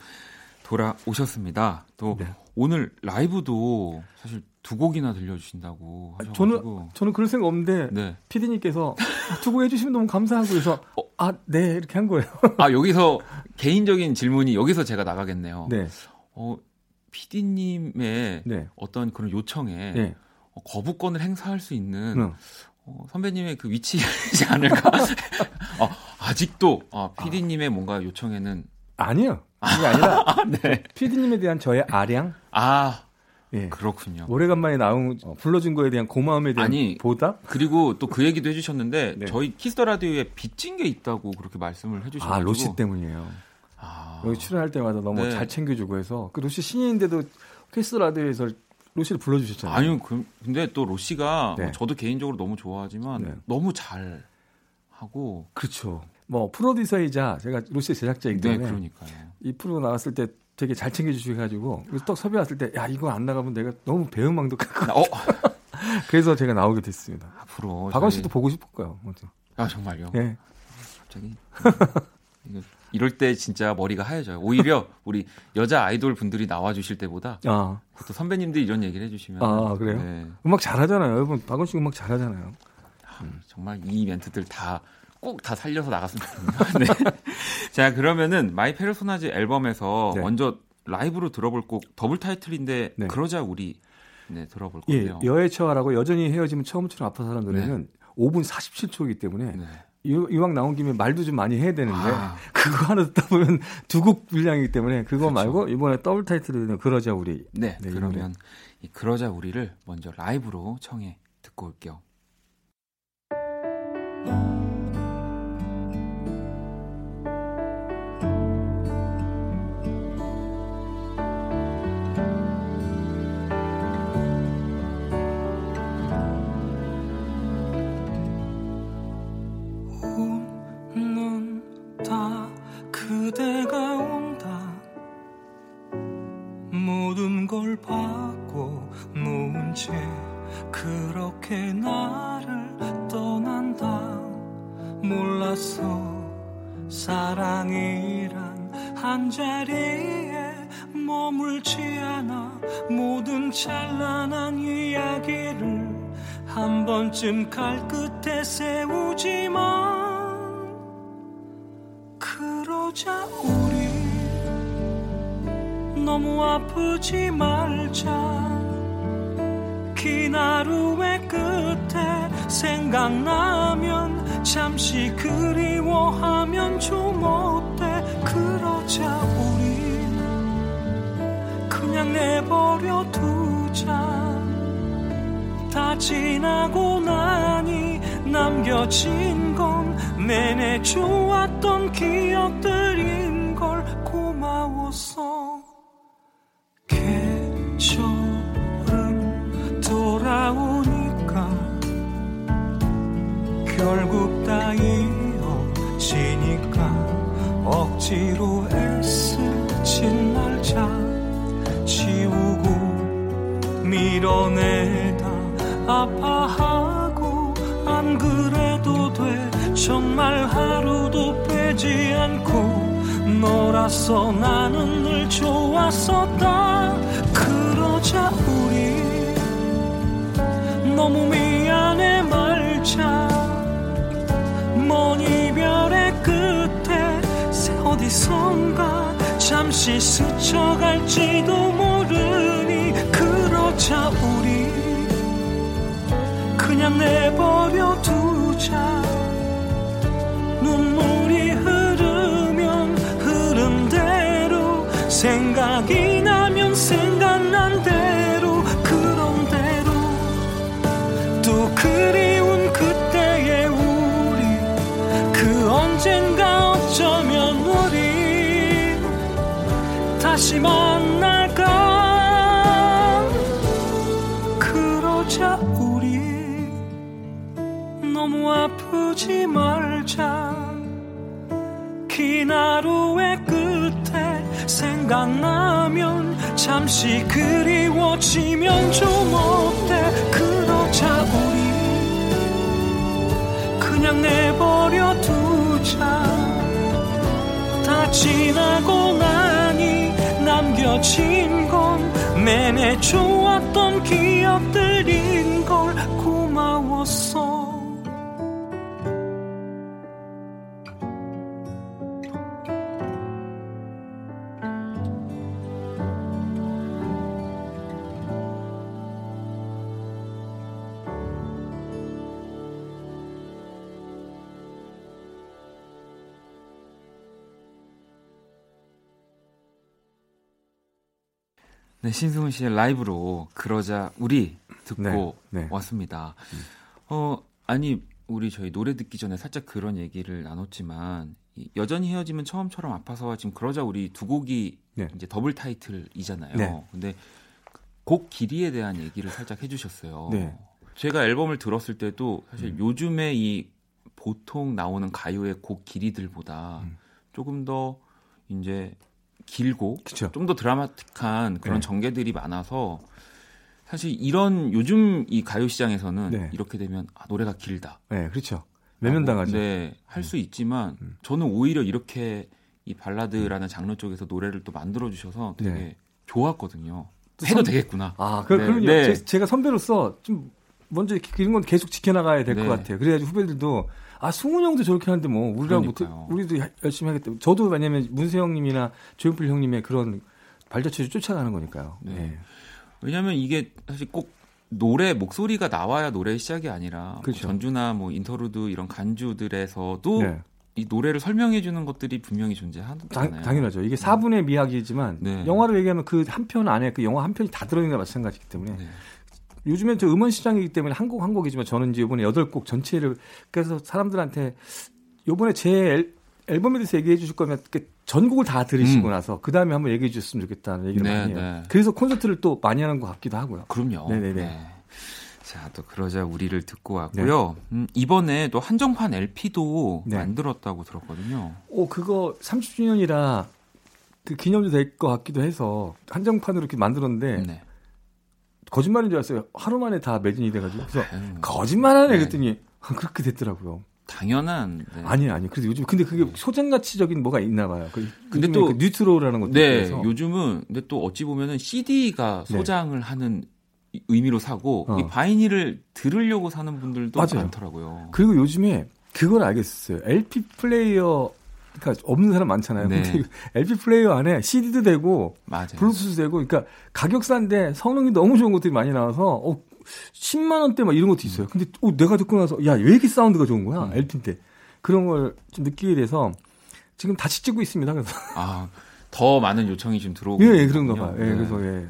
돌아오셨습니다. 또 네. 오늘 라이브도 사실 두 곡이나 들려주신다고 아, 하셔가지고 저는 저는 그럴 생각 없는데 네. 피디님께서 두 곡 해주시면 너무 감사하고 그래서 [laughs] 어. 아네 이렇게 한 거예요. [laughs] 아 여기서 개인적인 질문이 여기서 제가 나가겠네요. 네, 어, PD님의 네, 어떤 그런 요청에 네. 어, 거부권을 행사할 수 있는 응. 어, 선배님의 그 위치이지 않을까? 어, [laughs] 아직도 어, PD님의 뭔가 요청에는 아니요. 그게 아니라 네. 피디님에 대한 저의 아량, 아 예. 그렇군요. 오래간만에 나온 어, 불러준 거에 대한 고마움에 대한 아니, 보답. 그리고 또 그 얘기도 해주셨는데 [laughs] 네. 저희 Kiss the Radio에 빚진 게 있다고 그렇게 말씀을 해주셔가지고 아 로시 때문이에요. 아, 여기 출연할 때마다 너무 네. 잘 챙겨주고 해서 그 로시 신인인데도 캐스 라디오에서 로시를 불러주셨잖아요. 아니요 그, 근데 또 로시가 네. 뭐 저도 개인적으로 너무 좋아하지만 네. 너무 잘 하고 그렇죠. 뭐 프로듀서이자 제가 로시의 제작자이기 네 때문에 그러니까요. 이 프로 나왔을 때 되게 잘 챙겨주셔가지고 떡 섭외 왔을 때 야 이거 안 나가면 내가 너무 배은망덕하고 어 [laughs] 그래서 제가 나오게 됐습니다. 앞으로 박원 저희- 씨도 보고 싶을 거예요. 아무튼. 아 정말요? 예. 갑자기 [laughs] 이럴 때 진짜 머리가 하얘져요. 오히려 우리 여자 아이돌 분들이 나와주실 때보다 아 또 선배님들이 이런 얘기를 해주시면 아, 그래요? 네. 음악 잘하잖아요. 여러분 박원 씨 음악 잘하잖아요. 아, 정말 이 멘트들 다 꼭 다 살려서 나갔으면 좋겠네요. [laughs] 네. 자 그러면은 My Personas 앨범에서 네. 먼저 라이브로 들어볼 곡 더블 타이틀인데 네. 그러자 우리 네 들어볼 예, 거고요. 여애처라고 여전히 헤어지면 처음처럼 아파서라는 노래는 5분 47초이기 때문에 네. 이- 이왕 나온 김에 말도 좀 많이 해야 되는데 아. [laughs] 그거 하나 듣다 보면 두 곡 분량이기 때문에 그거 그렇죠. 말고 이번에 더블 타이틀은 그러자 우리 네, 네, 이 그러면 이 그러자 우리를 먼저 라이브로 청해 듣고 올게요. 어디선가 잠시 스쳐갈지도 모르니 그러자 우리 그냥 내버려 두자. 눈물이 흐르면 흐른 대로 생각이 나면 생각난 대로 그런 대로 또 그리 만날까? 그러자 우리 너무 아프지 말자. 긴 하루의 끝에 생각나면 잠시 그리워지면 좀 어때? 그러자 우리 그냥 내버려 두자. 다 지나고 나니 남겨진 건 내내 좋았던 기억들인 걸 고마웠어 네, 신승훈 씨의 라이브로 그러자 우리 듣고 네, 네. 왔습니다. 어, 아니 우리 저희 노래 듣기 전에 살짝 그런 얘기를 나눴지만 이 여전히 헤어지면 처음처럼 아파서와 지금 그러자 우리 두 곡이 네. 이제 더블 타이틀이잖아요. 네. 근데 곡 길이에 대한 얘기를 살짝 해주셨어요. 네. 제가 앨범을 들었을 때도 사실 음. 요즘에 이 보통 나오는 가요의 곡 길이들보다 음. 조금 더 이제 길고. 좀 더 드라마틱한 그런 네. 전개들이 많아서 사실 이런 요즘 이 가요 시장에서는 네. 이렇게 되면 아, 노래가 길다. 네, 그렇죠. 외면당하죠. 네, 할수 있지만 음. 저는 오히려 이렇게 이 발라드라는 장르 쪽에서 노래를 또 만들어 주셔서 되게 네. 좋았거든요. 또 해도 선- 되겠구나. 아, 그, 네, 그럼요. 네. 제, 가 선배로서 좀 먼저 이런 건 계속 지켜나가야 될것 네. 같아요. 그래야지 후배들도 아 승훈 형도 저렇게 하는데 뭐 우리랑 못해 그러니까요. 우리도 야- 열심히 하겠다. 저도 왜냐면 문세영 님이나 조용필 형님의 그런 발자취를 쫓아가는 거니까요. 네. 네. 왜냐하면 이게 사실 꼭 노래 목소리가 나와야 노래의 시작이 아니라 뭐 그렇죠. 전주나 뭐 인터루드 이런 간주들에서도 네. 이 노래를 설명해 주는 것들이 분명히 당, 존재하잖아요. 당 연하죠. 이게 4분의 미학이지만 네. 영화로 얘기하면 그 한 편 안에 그 영화 한 편이 다 들어있는 게 마찬가지이기 때문에 네. 요즘엔 저 음원 시장이기 때문에 한 곡 한 곡이지만 저는 이제 이번에 여덟 곡 전체를 그래서 사람들한테 요번에 제 앨, 앨범에 대해서 얘기해 주실 거면 전곡을 다 들으시고 음. 나서 그 다음에 한번 얘기해 주셨으면 좋겠다는 얘기를 네, 많이 해요. 네. 그래서 콘서트를 또 많이 하는 것 같기도 하고요. 그럼요. 네네네. 네. 자, 또 그러자 우리를 듣고 왔고요. 음, 이번에 또 한정판 LP도 네. 만들었다고 들었거든요. 오 그거 30주년이라 그 기념도 될 것 같기도 해서 한정판으로 이렇게 만들었는데 네. 거짓말인 줄 알았어요. 하루 만에 다 매진이 돼가지고 그래서 아유, 거짓말하네 네. 그랬더니 [laughs] 그렇게 됐더라고요. 당연한. 네. 아니 아니. 그래도 요즘 근데 그게 소장 가치적인 뭐가 있나 봐요. 그, 근데 또- 그 뉴트로라는 것도 네, 있어서 요즘은 근데 또 어찌 보면은 CD가 네. 소장을 하는 이- 의미로 사고 어. 이 바이닐을 들으려고 사는 분들도 맞아요. 많더라고요. 그리고 요즘에 그걸 알겠어요. LP 플레이어 그러니까 없는 사람 많잖아요. 네. 근데 LP 플레이어 안에 CD도 되고 맞아요. 블루투스 되고 그러니까 가격 싼데 성능이 너무 좋은 것들이 많이 나와서 어 10만 원대 막 이런 것도 있어요. 근데 어, 내가 듣고 나서 야 왜 이렇게 사운드가 좋은 거야 음. LP인데 그런 걸 좀 느끼게 돼서 지금 다시 찍고 있습니다. 그래서 [laughs] 아, 더 많은 요청이 지금 들어오고 예, 예. 그런가 봐요. 예, 네. 그래서 예.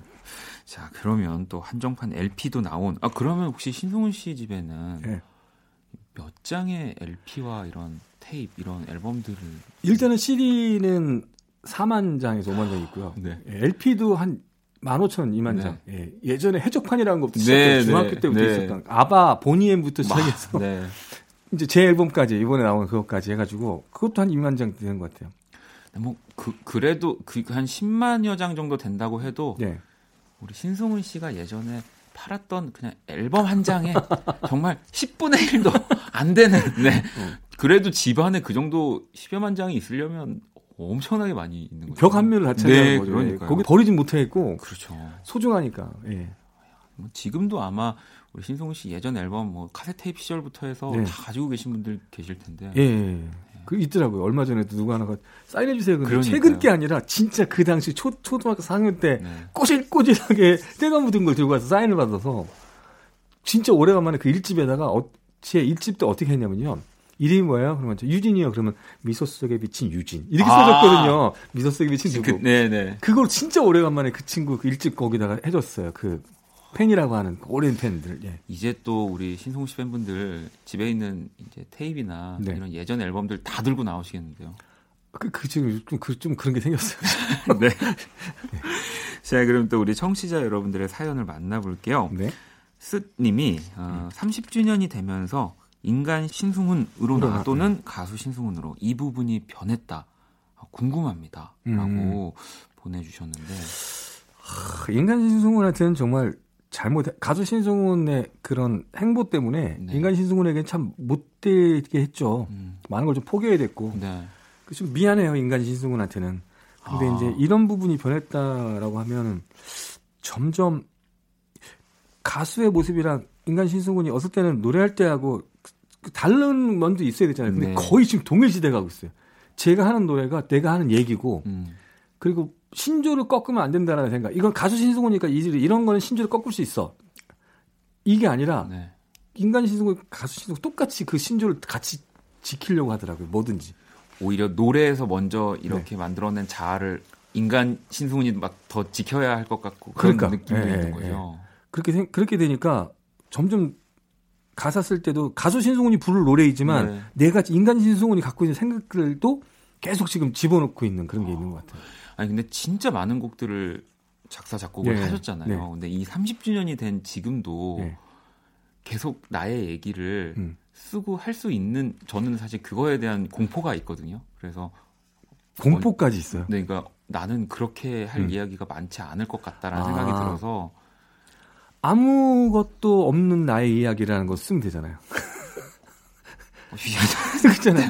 자, 그러면 또 한정판 LP도 나온. 아, 그러면 혹시 신승훈 씨 집에는 예. 몇 장의 LP와 이런 테이프 이런 앨범들을 일단은 CD는 4만 장에서 5만 장 있고요. 네. 예, LP도 한 15,000, 2만 네. 장. 예, 예전에 해적판이라는 것부터 네, 시작해서 네, 중학교 때부터 네. 있었던 아바 보니엠부터 막, 시작해서 네. [laughs] 이제 제 앨범까지 이번에 나온 그것까지 해가지고 그것도 한 2만 장 되는 것 같아요. 뭐 그, 그래도 그 한 10만여 장 정도 된다고 해도 네. 우리 신승훈 씨가 예전에 팔았던 그냥 앨범 한 장에 [laughs] 정말 10분의 1도 안 되는 네. 그래도 집안에 그 정도 10여만 장이 있으려면 엄청나게 많이 있는 거죠. 벽 한 면을 다 차지하는 네, 거죠. 예. 그러니까요. 거기 버리진 못하겠고 그렇죠. 소중하니까. 예. 뭐 지금도 아마 우리 신성훈 씨 예전 앨범 뭐 카세트 테이프 시절부터 해서 네. 다 가지고 계신 분들 계실 텐데. 예, 예. 그 있더라고요. 얼마 전에도 누가 하나가 사인해 주세요. 근데 그러니까요. 최근 게 아니라 진짜 그 당시 초 초등학교 4학년 때 네. 꼬질꼬질하게 [laughs] 때가 묻은 걸 들고 와서 사인을 받아서 진짜 오래간만에 그 일집에다가 어, 제 일집 때 어떻게 했냐면요. 이름이 뭐예요? 그러면 저 유진이요. 그러면 미소 속에 비친 유진 이렇게 아. 써졌거든요. 미소 속에 비친 누구? 그, 네, 네. 그걸 진짜 오래간만에 그 친구 그 일집 거기다가 해줬어요. 그 팬이라고 하는 오랜 팬들. 예. 이제 또 우리 신성훈 씨 팬분들 집에 있는 이제 테이프나 네. 이런 예전 앨범들 다 들고 나오시겠는데요. 그, 그 지금 좀, 그, 좀 그런 게 생겼어요. [laughs] 네. 자, 그럼 또 우리 청취자 여러분들의 사연을 만나볼게요. 네. 스님이 어, 30주년이 되면서 인간 신승훈으로 으로 나 나- 또는 가수 신승훈으로 이 부분이 변했다. 어, 궁금합니다. 음. 라고 보내주셨는데. 그 인간 신승훈한테는 정말 잘못 가수 신승훈의 그런 행보 때문에 네. 인간 신승훈에게 참 못되게 했죠. 음, 많은 걸 좀 포기해야 됐고 네. 그좀 미안해요 인간 신승훈한테는. 근데 아. 이제 이런 부분이 변했다라고 하면 점점 가수의 모습이랑 인간 신승훈이 어떨 때는 노래할 때하고 그 다른 면도 있어야 되잖아요. 근데 네. 거의 지금 동일시대 가고 있어요. 제가 하는 노래가 내가 하는 얘기고 음, 그리고 신조를 꺾으면 안 된다는 생각. 이건 가수 신승훈이니까 이- 이런 거는 신조를 꺾을 수 있어. 이게 아니라 네. 인간 신승훈, 가수 신승훈 똑같이 그 신조를 같이 지키려고 하더라고요. 뭐든지. 오히려 노래에서 먼저 네. 이렇게 만들어낸 자아를 인간 신승훈이 막 더 지켜야 할 것 같고 그런 그러니까. 느낌이 예, 있는 예, 거죠. 그렇게 생- 그렇게 되니까 점점 가사 쓸 때도 가수 신승훈이 부를 노래이지만 네. 내가 인간 신승훈이 갖고 있는 생각들도 계속 지금 집어넣고 있는 그런 게 있는 것 같아요. 아니 근데 진짜 많은 곡들을 작사 작곡을 예, 하셨잖아요. 네. 근데 이 30주년이 된 지금도 예. 계속 나의 얘기를 음. 쓰고 할 수 있는 저는 사실 그거에 대한 공포가 있거든요. 그래서 공포까지 있어요. 네, 그러니까 나는 그렇게 할 음. 이야기가 많지 않을 것 같다라는 아. 생각이 들어서 아무것도 없는 나의 이야기라는 거 쓰면 되잖아요. [laughs] 그렇잖아요.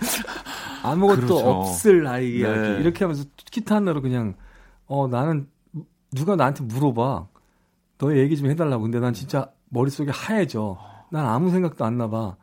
아무것도 그렇죠. 없을 나의 이야기. 네. 이렇게 하면서 기타 하나로 그냥, 어, 나는, 누가 나한테 물어봐. 너의 얘기 좀 해달라고. 근데 난 진짜 머릿속이 하얘져. 난 아무 생각도 안 나봐.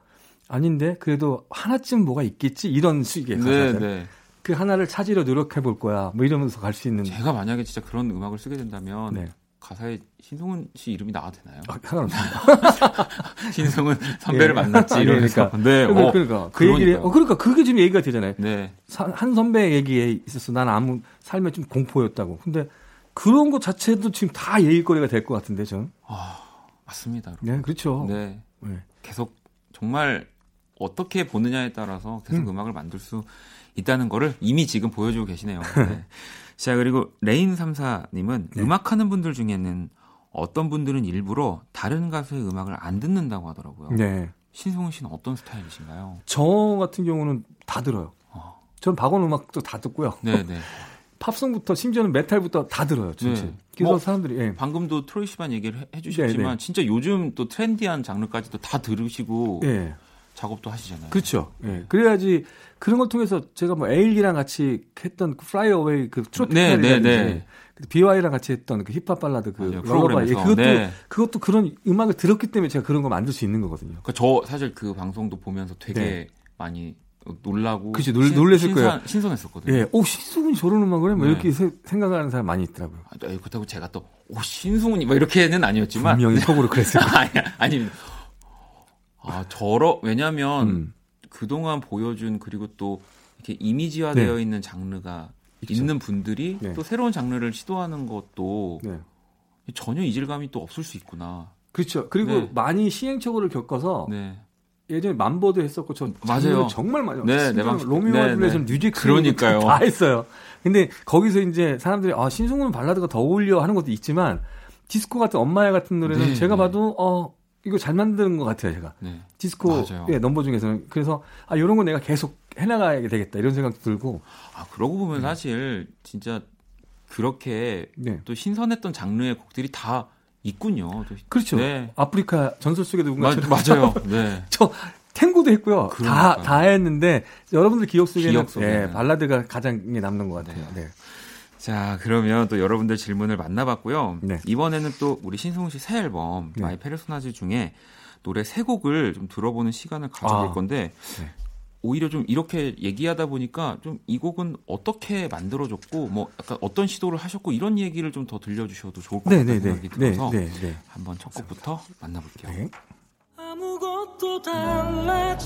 아닌데, 그래도 하나쯤 뭐가 있겠지? 이런 네, 가사들. 네. 그 하나를 찾으려 노력해 볼 거야. 뭐 이러면서 갈 수 있는. 제가 만약에 진짜 그런 음악을 쓰게 된다면 네. 가사에 신승훈 씨 이름이 나와도 되나요? 아, 상관없습니다. [laughs] 신승훈 선배를 예. 만났지. 그러니까. 네, 그러니까, 어, 그러니까 그 얘기를, 그러니까요. 어, 그러니까 그게 지금 얘기가 되잖아요. 네. 사- 한 선배 얘기에 있어서 난 아무 삶에 좀 공포였다고. 근데 그런 것 자체도 지금 다 얘기거리가 될 것 같은데 전. 아, 맞습니다. 네, 그렇죠. 네. 네. 계속 정말 어떻게 보느냐에 따라서 계속 음. 악을 만들 수 있다는 거를 이미 지금 보여주고 계시네요. 네. [laughs] 자, 그리고 레인 3사님은 네. 음악하는 분들 중에는 어떤 분들은 일부러 다른 가수의 음악을 안 듣는다고 하더라고요. 네. 신승훈 씨는 어떤 스타일이신가요? 저 같은 경우는 다 들어요. 어. 전 박원 음악도 다 듣고요. 네, 네. [laughs] 팝송부터 심지어는 메탈부터 다 들어요. 진짜. 네. 그래서 뭐, 사람들이 예. 방금도 트로이 시반 얘기를 해- 해주셨지만 네, 네. 진짜 요즘 또 트렌디한 장르까지도 다 들으시고 예. 작업도 하시잖아요. 그렇죠. 예. 그래야지 그런 걸 통해서 제가 뭐 에일리랑 같이 했던 그 Fly Away 그 트로피칼이라든지 네, 네, 네. 비와이랑 같이 했던 그 힙합 발라드 그 맞아요. Lullaby 예. 그것도 네. 그것도 그런 음악을 들었기 때문에 제가 그런 거 만들 수 있는 거거든요. 그러니까 저 사실 그 방송도 보면서 되게 네. 많이 놀라고 그치, 놀- 놀랬을 거예요. 신선했었거든요. 예, 오 신승훈이 저런 음악을 해? 뭐 네. 이렇게 세- 생각하는 사람 많이 있더라고요. 아, 네, 그렇다고 제가 또 오, 신승훈이 뭐 이렇게는 아니었지만 분명히 속으로 [laughs] 그랬어요. 아니 아니 아 저러 왜냐면 음. 그동안 보여준 그리고 또 이렇게 이미지화되어 네. 있는 장르가 있죠. 있는 분들이 네. 또 새로운 장르를 시도하는 것도 네. 전혀 이질감이 또 없을 수 있구나. 그렇죠. 그리고 네. 많이 시행착오를 겪어서 네. 예전에 맘보도 했었고 저 맞아요. 정말 많이 네, 방식- 로미오와 네, 줄리엣은 네. 뮤직 그러니까요. 다 했어요. 근데 거기서 이제 사람들이 아 신승훈 발라드가 더 어울려 하는 것도 있지만 디스코 같은 엄마야 같은 노래는 네, 제가 네. 봐도 어 이거 잘 만드는 것 같아요 제가 네. 디스코. 예, 넘버 중에서는 그래서 아 이런 거 내가 계속 해나가야 되겠다 이런 생각도 들고 아 그러고 음. 보면 사실 진짜 그렇게 네. 또 신선했던 장르의 곡들이 다 있군요. 또- 그렇죠. 네. 아프리카 전설 속의 마, 누군가처럼 맞아요. [laughs] 네. 저 탱고도 했고요. 다 그러니까요. 다 했는데 여러분들 기억 속에는 기억 속에는. 예, 발라드가 가장 남는 것 같아요. 네. 자, 그러면 또 여러분들 질문을 만나봤고요. 네. 이번에는 또 우리 신승훈 씨 새 앨범 네. My Personas 중에 노래 세 곡을 좀 들어보는 시간을 가져볼 아. 건데 네. 오히려 좀 이렇게 얘기하다 보니까 좀 이 곡은 어떻게 만들어졌고 뭐 약간 어떤 시도를 하셨고 이런 얘기를 좀 더 들려주셔도 좋을 것 네, 같다는 네, 네, 생각이 네, 들어서 네, 네. 한번 첫 곡부터 만나볼게요. 네. 아무것도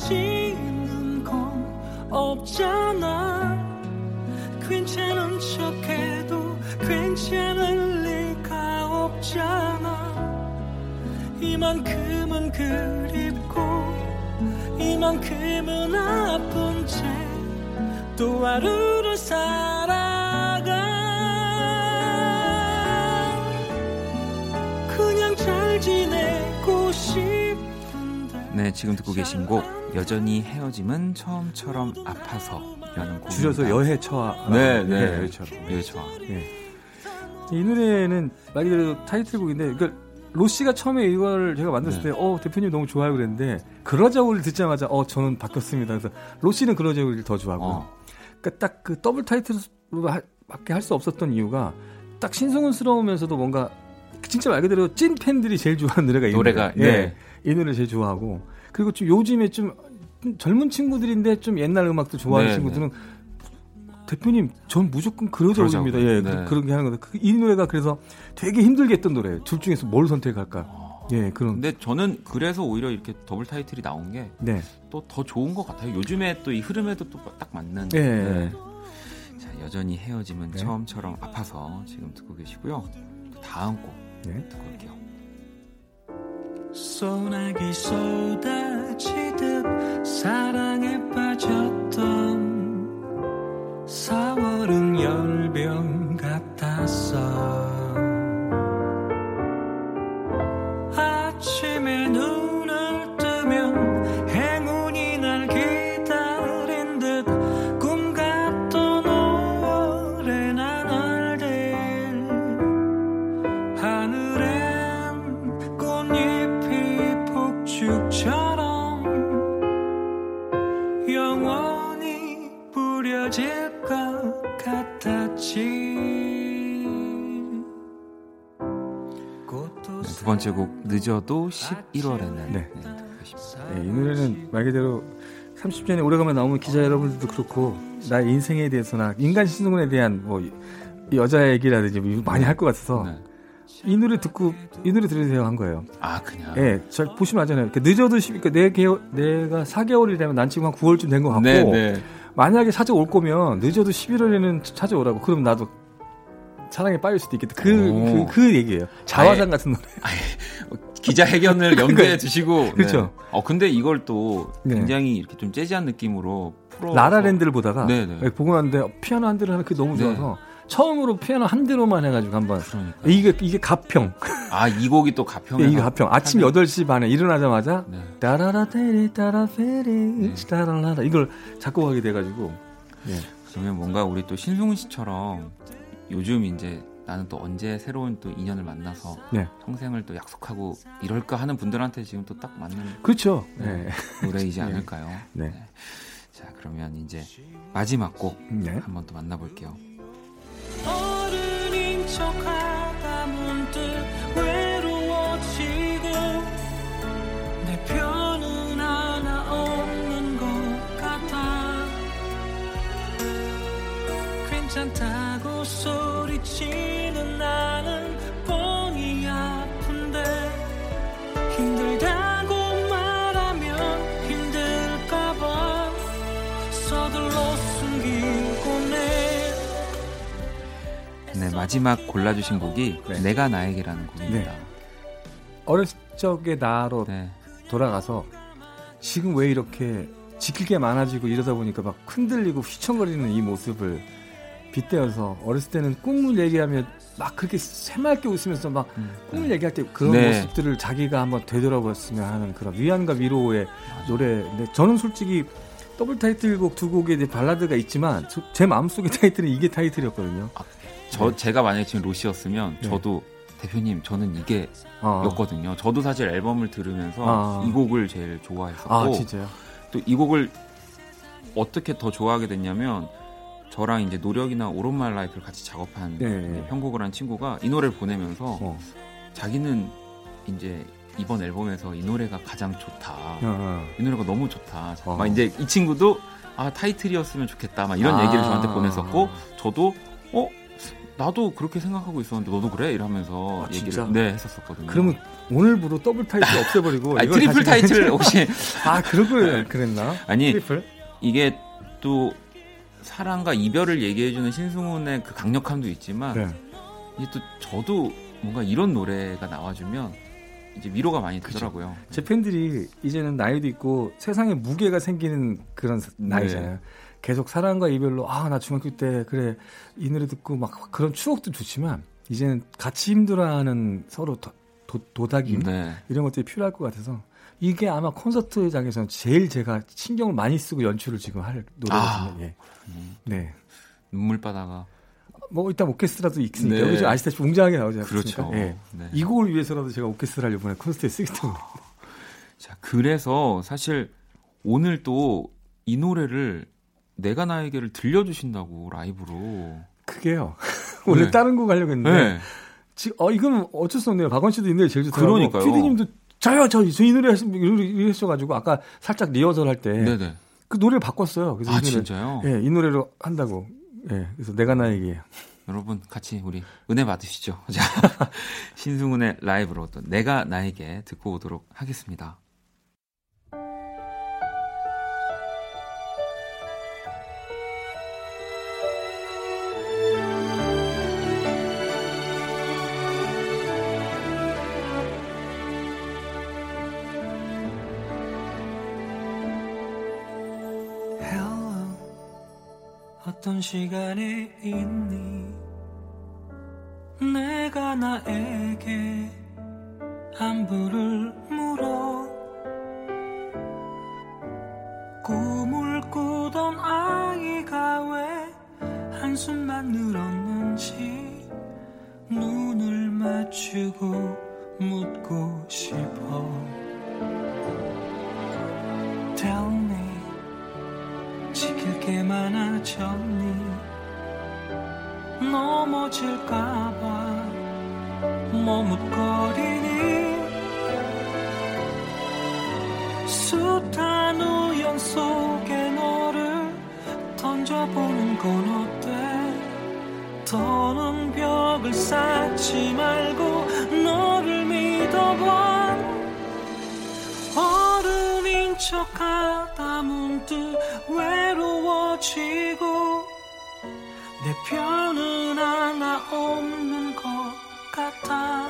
달라지는 건 없잖아 괜찮은 척해도 괜찮을 리가 없잖아. 이만큼은 그립고 이만큼은 아픈 채 또 하루를 살아가. 그냥 잘 지내고 싶은데 네, 지금 듣고 계신 곡 여전히 헤어짐은 처음처럼 아파서 곡. 줄여서 여해처와 네, 네. 예, 여해처. 그렇죠. 이 노래는 말 그대로 타이틀곡인데 그러니까 로시가 처음에 이걸 제가 만들었을 네. 때어 대표님 너무 좋아요 그랬는데 그러자고를 듣자마자 어 저는 바뀌었습니다. 그래서 로시는 그러자고를 더 좋아하고요. 어. 그러니까 딱 그 더블 타이틀로 밖에 할 수 없었던 이유가 딱 신승훈스러우면서도 뭔가 진짜 말 그대로 찐 팬들이 제일 좋아하는 노래가 이 노래가, 노래. 예. 네. 이 노래 제일 좋아하고 그리고 좀 요즘에 좀 젊은 친구들인데 좀 옛날 음악도 좋아하는 네, 친구들은 대표님 전 무조건 그러자고입니다. 예, 네. 그, 렇게 하는 거다. 그- 이 노래가 그래서 되게 힘들게 했던 노래예요. 둘 중에서 뭘 선택할까? 예, 그런. 근데 저는 그래서 오히려 이렇게 더블 타이틀이 나온 게또 네. 더 좋은 것 같아요. 요즘에 또 이 흐름에도 또 딱 맞는. 예. 네. 자, 여전히 헤어짐은 네. 처음처럼 아파서 지금 듣고 계시고요. 또 다음 곡 네. 듣고 올게요. 소나기 쏟아지듯 사랑에 빠졌던 4월은 열병 같았어 늦어도 11월에는 네. 계십니다. 예, 이 노래는 말 그대로 30년에 오래가면 나오는 기자 여러분들도 그렇고 나의 인생에 대해서나 인간 신승훈에 대한 뭐 여자 얘기라든지 뭐 많이 할 것 같아서 네. 이 노래 듣고 이 노래 들으세요 한 거예요. 아 그냥. 예, 잘 보시면 알잖아요. 그러니까 늦어도 10, 그러니까 내 개월, 내가 4개월이 되면 난 지금 한 9월쯤 된 것 같고 네, 네. 만약에 찾아올 거면 늦어도 11월에는 찾아오라고. 그럼 나도 사랑에 빠질 수도 있겠다. 그, 오. 그, 그 얘기예요. 자화상 같은 노래. [laughs] 기자 해견을 [laughs] 염두에 두시고. 그렇죠. 네. 어 근데 이걸 또 네. 굉장히 이렇게 좀 재즈한 느낌으로 풀어. 라라랜드를 보다가 네, 네. 예, 보고 났는데 피아노 한 대를 하는 그게 너무 네. 좋아서 처음으로 피아노 한 대로만 해가지고 한번 그러니까. 이게 이게 가평 아 이 곡이 또 가평. 예, 이게 가평 아침 8시 반에 일어나자마자 네. 따라라 테리 따라 페리 따라라라 이걸 작곡하게 돼가지고 예. 그러면 뭔가 우리 또 신승훈 씨처럼 요즘 이제 나는 또 언제 새로운 또 인연을 만나서 네. 평생을 또 약속하고 이럴까 하는 분들한테 지금 또 딱 맞는 그렇죠 네. 네. 노래이지 [laughs] 네. 않을까요? 네. 자 그러면 이제 마지막 곡 네. 한번 또 만나볼게요. 어른인 척하다 문득 외로워지고 내 편은 하나 없는 것 같아 괜찮다고 소 리치는 나는 뻔히 아픈데 힘들다고 말하면 힘들까봐 서둘러 숨기곤 해네 마지막 골라주신 곡이 네. 내가 나에게라는 곡입니다. 어렸을 적의 나로 네. 돌아가서 지금 왜 이렇게 지킬 게 많아지고 이러다 보니까 막 흔들리고 휘청거리는 이 모습을 빗대어서 어렸을 때는 꿈을 얘기하면 막 그렇게 새맑게 웃으면서 막 음, 꿈을 얘기할 때 그런 네. 모습들을 자기가 한번 되돌아봤으면 하는 그런 위안과 위로의 노래인데 저는 솔직히 더블 타이틀곡 두 곡에 이제 발라드가 있지만 저- 제 마음속의 [laughs] 타이틀은 이게 타이틀이었거든요. 저 네. 제가 만약에 지금 로시였으면 네. 저도 대표님 저는 이게 어. 였거든요. 저도 사실 앨범을 들으면서 아. 이 곡을 제일 좋아했었고 아? 또 이 곡을 어떻게 더 좋아하게 됐냐면 저랑 이제 노력이나 오른말 라이프를 같이 작업한 네. 편곡을 한 친구가 이 노래를 보내면서 어. 자기는 이제 이번 앨범에서 이 노래가 가장 좋다. 어, 어. 이 노래가 너무 좋다. 어. 막 이제 이 친구도 아 타이틀이었으면 좋겠다. 막 이런 아. 얘기를 저한테 보냈었고 저도 어 나도 그렇게 생각하고 있었는데 너도 그래 이러면서 아, 얘기를 진짜? 네 했었었거든요. 그러면 오늘부로 더블 타이틀 없애버리고 아니, 이걸 트리플 타이틀 혹시 아걸 그랬나? 아니 트리플? 이게 또 사랑과 이별을 얘기해주는 신승훈의 그 강력함도 있지만 네. 이게 또 저도 뭔가 이런 노래가 나와주면 이제 위로가 많이 되더라고요. 제 팬들이 이제는 나이도 있고 세상에 무게가 생기는 그런 나이잖아요. 네. 계속 사랑과 이별로 아 나 중학교 때 그래 이 노래 듣고 막 그런 추억도 좋지만 이제는 같이 힘들어하는 서로 도, 도, 닥임 네. 이런 것들이 필요할 것 같아서 이게 아마 콘서트장에서는 제일 제가 신경을 많이 쓰고 연출을 지금 할 노래거든요. 아. 예. 음, 네. 눈물바다가 뭐 일단 오케스트라도 있으니까 네. 여기 지금 아시다시피 웅장하게 나오지 않습니까? 그렇죠. 예. 네. 이 곡을 위해서라도 제가 오케스트라를 이번에 콘서트에 쓰기 때문에 자 그래서 사실 오늘 또 이 노래를 내가 나에게를 들려주신다고 라이브로. 그게요. [laughs] 원래 네. 다른 곡 하려고 했는데 네. 지금 어 이건 어쩔 수 없네요. 박원 씨도 이 노래 제일 좋더라고. 그러니까요. 피디님도 저요 저이 노래 하셔가지고 아까 살짝 리허설 할 때 그. 노래를 바꿨어요. 그래서 아 이 진짜요? 예, 이 노래로 한다고. 예, 그래서 내가 나에게 여러분 같이 우리 은혜 받으시죠. [laughs] 자 신승훈의 라이브로 또 내가 나에게 듣고 오도록 하겠습니다. 어떤 시간에 있니? 내가 나에게 안부를 물어. 꿈을 꾸던 아이가 왜 한숨만 늘었는지 눈을 맞추고 묻고 싶어. Tell 많아졌니? 넘어질까봐 머뭇거리니? 숱한 우연 속에 너를 던져보는 건 어때? 더는 벽을 쌓지 말고 너를 믿어봐. 어른인 척하다 문득 외로워 지고 내 편은 하나 없는 것 같아.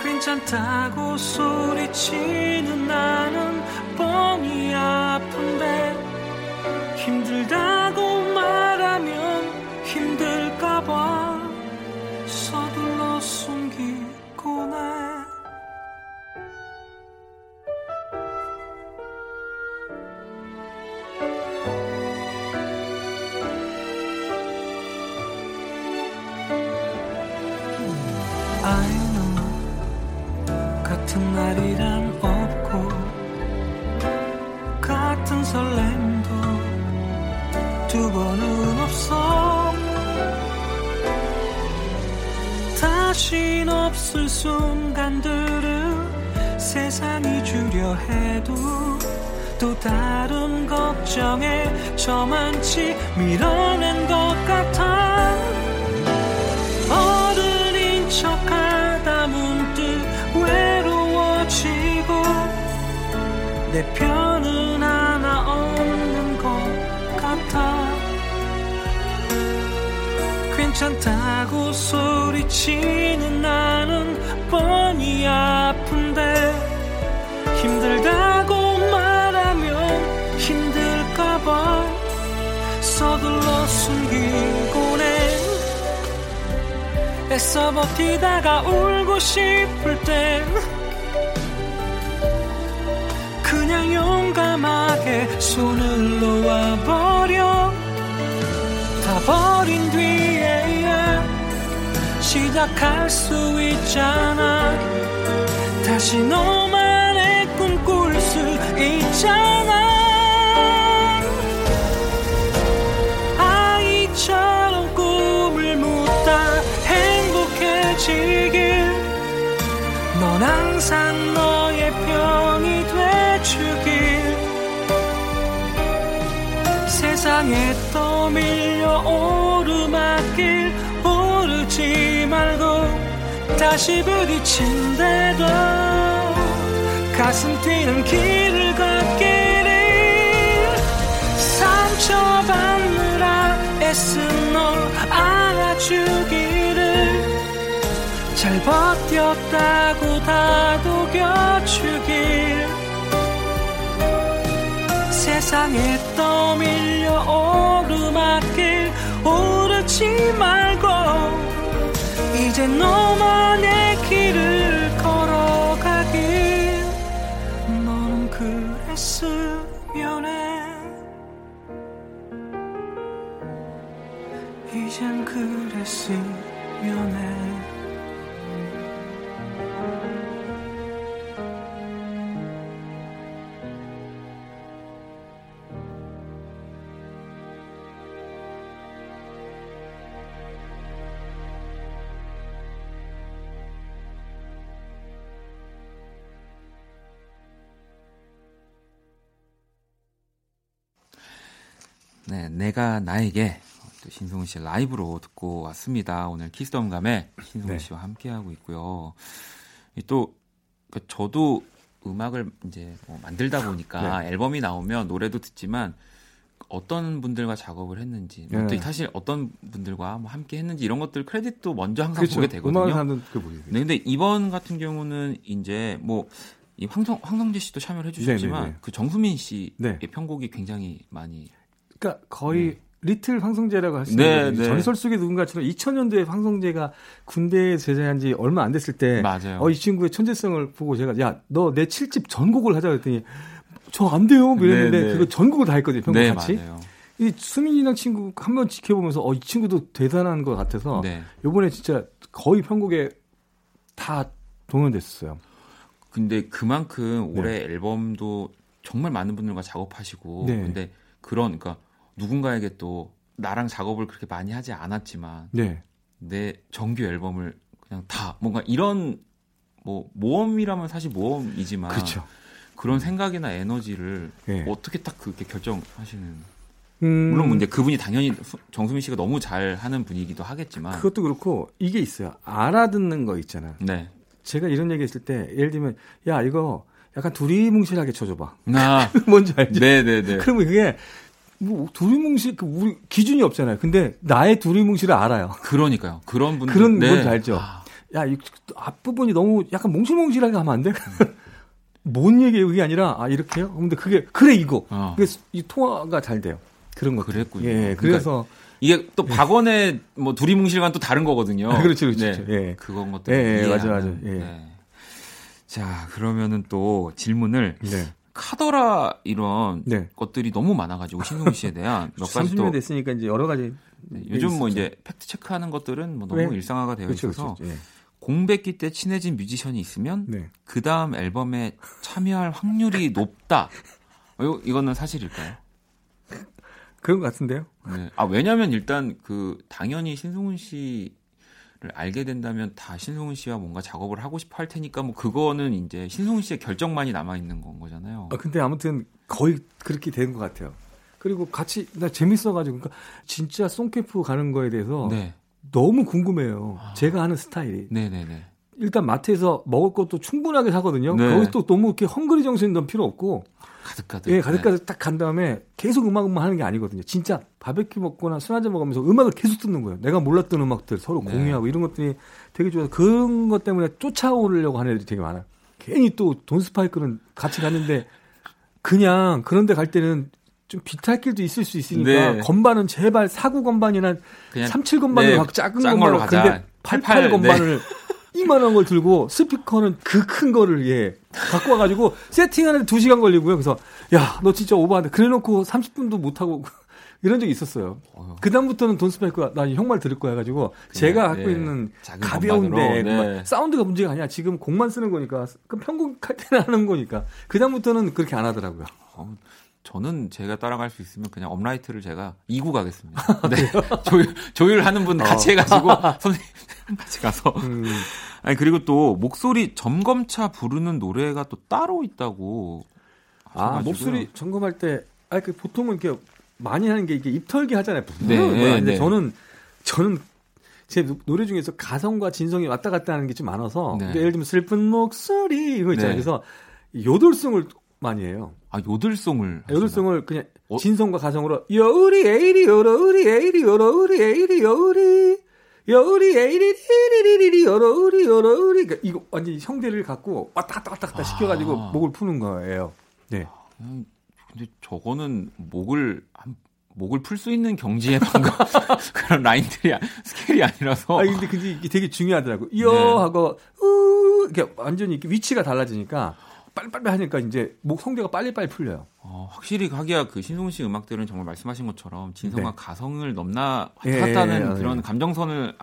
괜찮다고 소리치는 나는 뻔히 아 순간들을 세상이 주려 해도 또 다른 걱정에 저만치 밀어낸 것 같아. 어른인 척하다 문득 외로워지고 내 편은 하나 없는 것 같아. 괜찮다고 소리치는 나는 뻔히 아픈데 힘들다고 말하면 힘들까봐. 서둘러 숨기곤 해 애써 버티다가 울고 싶을 땐 그냥 용감하게 손을 놓아버려. 다 버린 뒤에야 시작할 수 있잖아. 다시 너만의 꿈 꿀 수 있잖아. 아이처럼 꿈을 묻다 행복해지길. 넌 항상 너의 편이 돼주길. 세상에 떠밀려 오르막길 다시 부딪힌데도 가슴 뛰는 길을 걷기를 상처받느라 애쓴 널 안아주기를 잘 버텼다고 다독여주길. 세상에 떠밀려 오르막길 오르지 말고 이제 너만의 내가 나에게 또 신승훈 씨 라이브로 듣고 왔습니다. 오늘 키스덤감에 신승훈 네. 씨와 함께하고 있고요. 이또 그러니까 저도 음악을 이제 뭐 만들다 보니까 네. 앨범이 나오면 노래도 듣지만 어떤 분들과 작업을 했는지, 뭐 네. 또 사실 어떤 분들과 뭐 함께 했는지 이런 것들 크레딧도 먼저 항상 그렇죠. 보게 되거든요. 음악을 하는 그 보게 되죠. 네, 근데 이번 같은 경우는 이제 뭐 이 황성 황성재 씨도 참여를 해주셨지만 네네네. 그 정수민 씨의 네. 편곡이 굉장히 많이 그러니까 거의 리틀 황성재라고 할수 네, 있는 거죠. 네. 전설 속의 누군가처럼 2000년도에 황성재가 군대에 제대한 지 얼마 안 됐을 때. 어, 이 친구의 천재성을 보고 제가 야 너 내 7집 전곡을 하자 그랬더니 저 안 돼요 이랬는데 네, 네. 그거 전곡을 다 했거든요 평균 네, 같이 맞아요. 이 수민이랑 친구 한 번 지켜보면서 어 이 친구도 대단한 것 같아서 네. 요번에 진짜 거의 편곡에 다 동원됐었어요 근데 그만큼 네. 올해 앨범도 정말 많은 분들과 작업하시고 네. 근데 그런 그러니까 누군가에게 또 나랑 작업을 그렇게 많이 하지 않았지만 네 내 정규 앨범을 그냥 다 뭔가 이런 뭐 모험이라면 사실 모험이지만 그렇죠 런 생각이나 에너지를 예. 어떻게 딱 그렇게 결정하시는 음, 물론 뭐 이제 그분이 당연히 수- 정수민 씨가 너무 잘 하는 분이기도 하겠지만 그것도 그렇고 이게 있어요 알아듣는 거 있잖아 네. 제가 이런 얘기 했을 때 예를 들면 야 이거 약간 두리뭉실하게 쳐줘봐 나 [laughs] 뭔지 알지? 네네네. 그러면 그게 뭐 두리뭉실 그 우리 기준이 없잖아요. 근데 나의 두리뭉실을 알아요. 그러니까요. 그런 [laughs] 분들 그런 네. 뭔지 알죠? 아, 야, 이 앞부분이 너무 약간 몽실몽실하게 하면 안 돼? [laughs] 뭔 얘기예요? 그게 아니라 아 이렇게요? 근데 그게 그래 이거. 어. 그게 이 통화가 잘 돼요. 그런 거. 그랬군요. 예, 그래서 이게 또 박원의 뭐 두리뭉실과는 또 다른 거거든요. 아, [laughs] 그렇죠, 그렇죠. 네. 예. 그건 것도 예, 예. 맞아, 맞아. 예. 네. 자, 그러면은 또 질문을 네. 카더라 이런 네. 것들이 너무 많아가지고 신동훈 씨에 대한 [laughs] 몇 가지 30년 또 됐으니까 이제 여러 가지 네, 요즘 뭐 있었죠. 이제 팩트 체크하는 것들은 뭐 너무 네. 일상화가 되어 그렇죠, 있어서 그렇죠. 예. 공백기 때 친해진 뮤지션이 있으면 네. 그 다음 앨범에 참여할 확률이 [laughs] 높다. 어, 이거- 이거는 사실일까요? 그런 것 같은데요. 네. 아 왜냐하면 일단 그 당연히 신승훈 씨를 알게 된다면 다 신승훈 씨와 뭔가 작업을 하고 싶어 할 테니까 뭐 그거는 이제 신승훈 씨의 결정만이 남아 있는 건 거잖아요. 아, 근데 아무튼 거의 그렇게 된것 같아요. 그리고 같이 나 재밌어가지고 그러니까 진짜 송캠프 가는 거에 대해서 네, 너무 궁금해요. 아. 제가 하는 스타일이 네, 네, 네. 일단 마트에서 먹을 것도 충분하게 사거든요. 네. 거기서 또 너무 이렇게 헝그리 정신 넌 필요 없고 가득 가득. 예 가득가득 딱간 다음에 계속 음악만 하는 게 아니거든요. 진짜 바베큐 먹거나 술 한잔 먹으면서 음악을 계속 듣는 거예요. 내가 몰랐던 음악들 서로 네. 공유하고 이런 것들이 되게 좋아서 그런 것 때문에 쫓아오려고 하는 애들이 되게 많아요. 괜히 또 돈 스파이크는 같이 갔는데 그냥 그런데 갈 때는 좀 비탈길도 있을 수 있으니까 네. 건반은 제발 사구 건반이나 37 건반으로 네, 가고 작은 건반으로 근데 가자. 88 88, 건반을 [laughs] 이만한 걸 들고 스피커는 그 큰 거를 예 갖고 와가지고 세팅하는데 2 시간 걸리고요. 그래서 야 너 진짜 오버한다. 그래놓고 30분도 못 하고 이런 적이 있었어요. 어휴. 그 다음부터는 돈 스파이크가 나 형 말 들을 거야 해가지고 제가 갖고 네. 있는 가벼운데 네. 사운드가 문제가 아니야. 지금 곡만 쓰는 거니까 그 편곡할 때는 하는 거니까 그 다음부터는 그렇게 안 하더라고요. 어, 저는 제가 따라갈 수 있으면 그냥 업라이트를 제가 2구 가겠습니다. [laughs] 네. 조율, 조율하는 분 같이 해가지고 [laughs] 선생님 같이 가서. 음, 아니 그리고 또 목소리 점검차 부르는 노래가 또 따로 있다고. 아. 목소리 점검할 때, 아그 보통은 이렇게 많이 하는 게 이게 입털기 하잖아요. 네, 네, 네, 근데 네. 저는 저는 제 노- 노래 중에서 가성과 진성이 왔다 갔다 하는 게 좀 많아서 네. 예를 들면 슬픈 목소리 이거 있잖아요. 네. 그래서 요들송을 많이 해요. 아 요들송을. 요들송을 그냥 어? 진성과 가성으로 여우리 에이리 여러 우리 에이리 여러 우리 에이리 여우리 여우리 에이리 리리리리 여러 우리 여러 우리 그러니까 이거 완전히 성대를 갖고 왔다 갔다 왔다 갔다 시켜가지고 아. 목을 푸는 거예요. 네. 음, 근데 저거는 목을 한- 목을 풀 수 있는 경지에 방금 [laughs] 그런 라인들이 아- 스케일이 아니라서. 아 근데 근데 이게 되게 중요하더라고. 네. 여 하고 우 이렇게 완전히 이렇게 위치가 달라지니까 빨리빨리 하니까 이제 목 성대가 빨리빨리 풀려요. 어, 확실히 하기야 그 신승훈 씨 음악들은 정말 말씀하신 것처럼 진성과 네. 가성을 넘나 왔다 예, 갔다 하는 예, 그런 예. 감정선을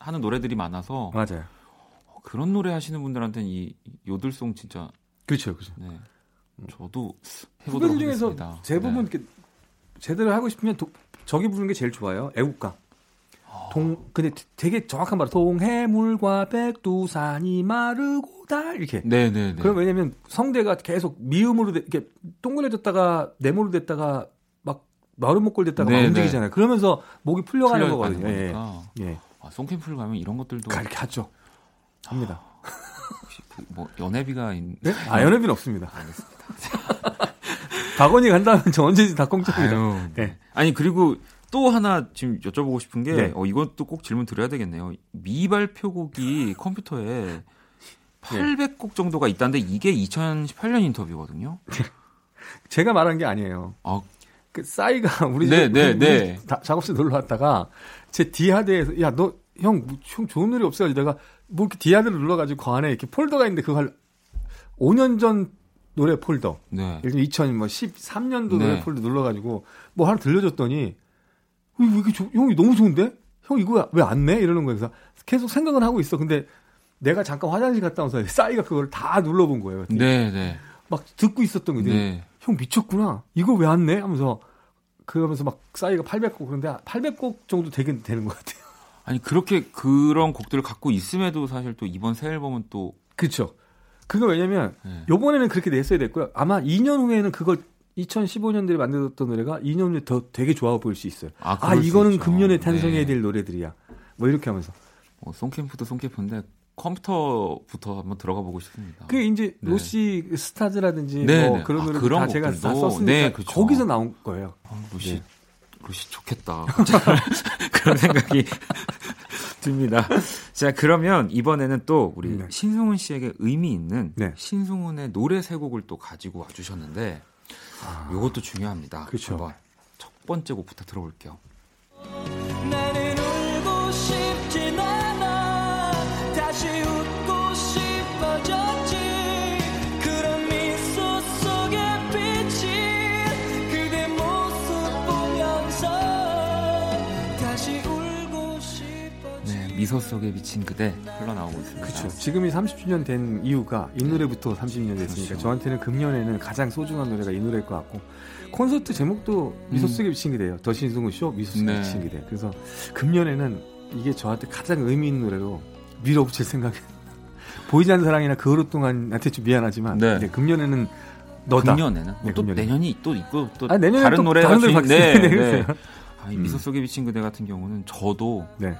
하는 노래들이 많아서 맞아요. 어, 그런 노래 하시는 분들한테는 이 요들송 진짜 그렇죠, 그렇죠. 네. 저도 해보도록 후배들 중에서 하겠습니다. 대부분 네. 이렇게 제대로 하고 싶으면 도- 저기 부르는 게 제일 좋아요. 애국가. 동 근데 되게 정확한 말로 동해물과 백두산이 마르고 달 이렇게. 네, 네, 네. 그럼 왜냐면 성대가 계속 미음으로 돼- 이렇게 동그래졌다가 네모로 됐다가 막 마루목골 됐다가 막 네, 움직이잖아요. 그러면서 목이 풀려가는 거거든요. 예. 예. 아, 송캠프를 가면 이런 것들도 그렇게 하죠. 합니다. 혹시 그 뭐 연애비가 있... 네? 아, 연예비는 없습니다. [laughs] 박원이 간다면 저 언제든지 다 공짜입니다. 네. 아니 그리고 또 하나 지금 여쭤보고 싶은 게 네. 어, 이것도 꼭 질문 드려야 되겠네요. 미발표곡이 컴퓨터에 800곡 정도가 있다는데 이게 2018년 인터뷰거든요. [laughs] 제가 말한 게 아니에요. 아, 그 싸이가 [laughs] 우리 네, 집 네, 우리 네. 다- 작업실 놀러 왔다가 제 D하드에서 야너형형 좋은 노래 없어가지고 내가 뭐 이렇게 D하드를 눌러가지고 그 안에 이렇게 폴더가 있는데 그걸 5년 전 노래 폴더 네. 예를 들면 2013년도 네. 노래 폴더 눌러가지고 뭐 하나 들려줬더니 어, 이거 이게 좋- 형이 너무 좋은데 형 이거 왜 안 내? 이러는 거예요. 그래서 계속 생각은 하고 있어. 근데 내가 잠깐 화장실 갔다 와서 싸이가 그걸 다 눌러본 거예요. 네, 네. 막 듣고 있었던 거지. 네. 형 미쳤구나. 이거 왜 안 내? 하면서 그러면서 막 싸이가 800곡 그런데 800곡 정도 되긴 되는 것 같아요. [laughs] 아니 그렇게 그런 곡들을 갖고 있음에도 사실 또 이번 새 앨범은 또 그렇죠. 그거 왜냐면 네. 요번에는 그렇게 냈어야 됐고요. 아마 2년 후에는 그걸 2015년도에 만들었던 노래가 2년 후에 더 되게 좋아 보일 수 있어요. 아, 아, 이거는. 금년에 탄생해야 네. 될 노래들이야. 뭐 이렇게 하면서. 어, 송캠프도 송캠프인데 컴퓨터부터 한번 들어가 보고 싶습니다. 그게 이제 네. 로시 스타즈라든지 네, 뭐 네. 그런 아, 노래들 그런 다 제가 다? 썼으니까 네, 그쵸. 거기서 나온 거예요. 아, 네. 루시 좋겠다. [laughs] 그런 생각이 [laughs] 듭니다. 자 그러면 이번에는 또 우리 네. 신승훈 씨에게 의미 있는 네. 신승훈의 노래 세 곡을 또 가지고 와주셨는데 이것도 중요합니다. 아. 그쵸. 한번 첫 번째 곡부터 들어볼게요. 나는 미소 속에 비친 그대 흘러나오고 있습니다. 그렇죠. 지금이 30주년 된 이유가 이 노래부터 30년 됐으니까 그렇죠. 저한테는 금년에는 가장 소중한 노래가 이 노래일 것 같고 콘서트 제목도 미소 속에 비친 기대요. 더 신승훈 쇼 미소 속에 음. 네. 비친 기대. 그래서 금년에는 이게 저한테 가장 의미 있는 노래로 밀어붙일 생각이 [laughs] 보이지 않는 사랑이나 그 하루 동안한테 좀 미안하지만 네. 이제 금년에는 너다. 금년에는 네, 또 금년에. 내년이 또 있고 또 아, 내년에 다른 또 노래가 주인- 네, [laughs] 네, 네. 아, 이 미소 음. 속에 비친 그대 같은 경우는 저도 네.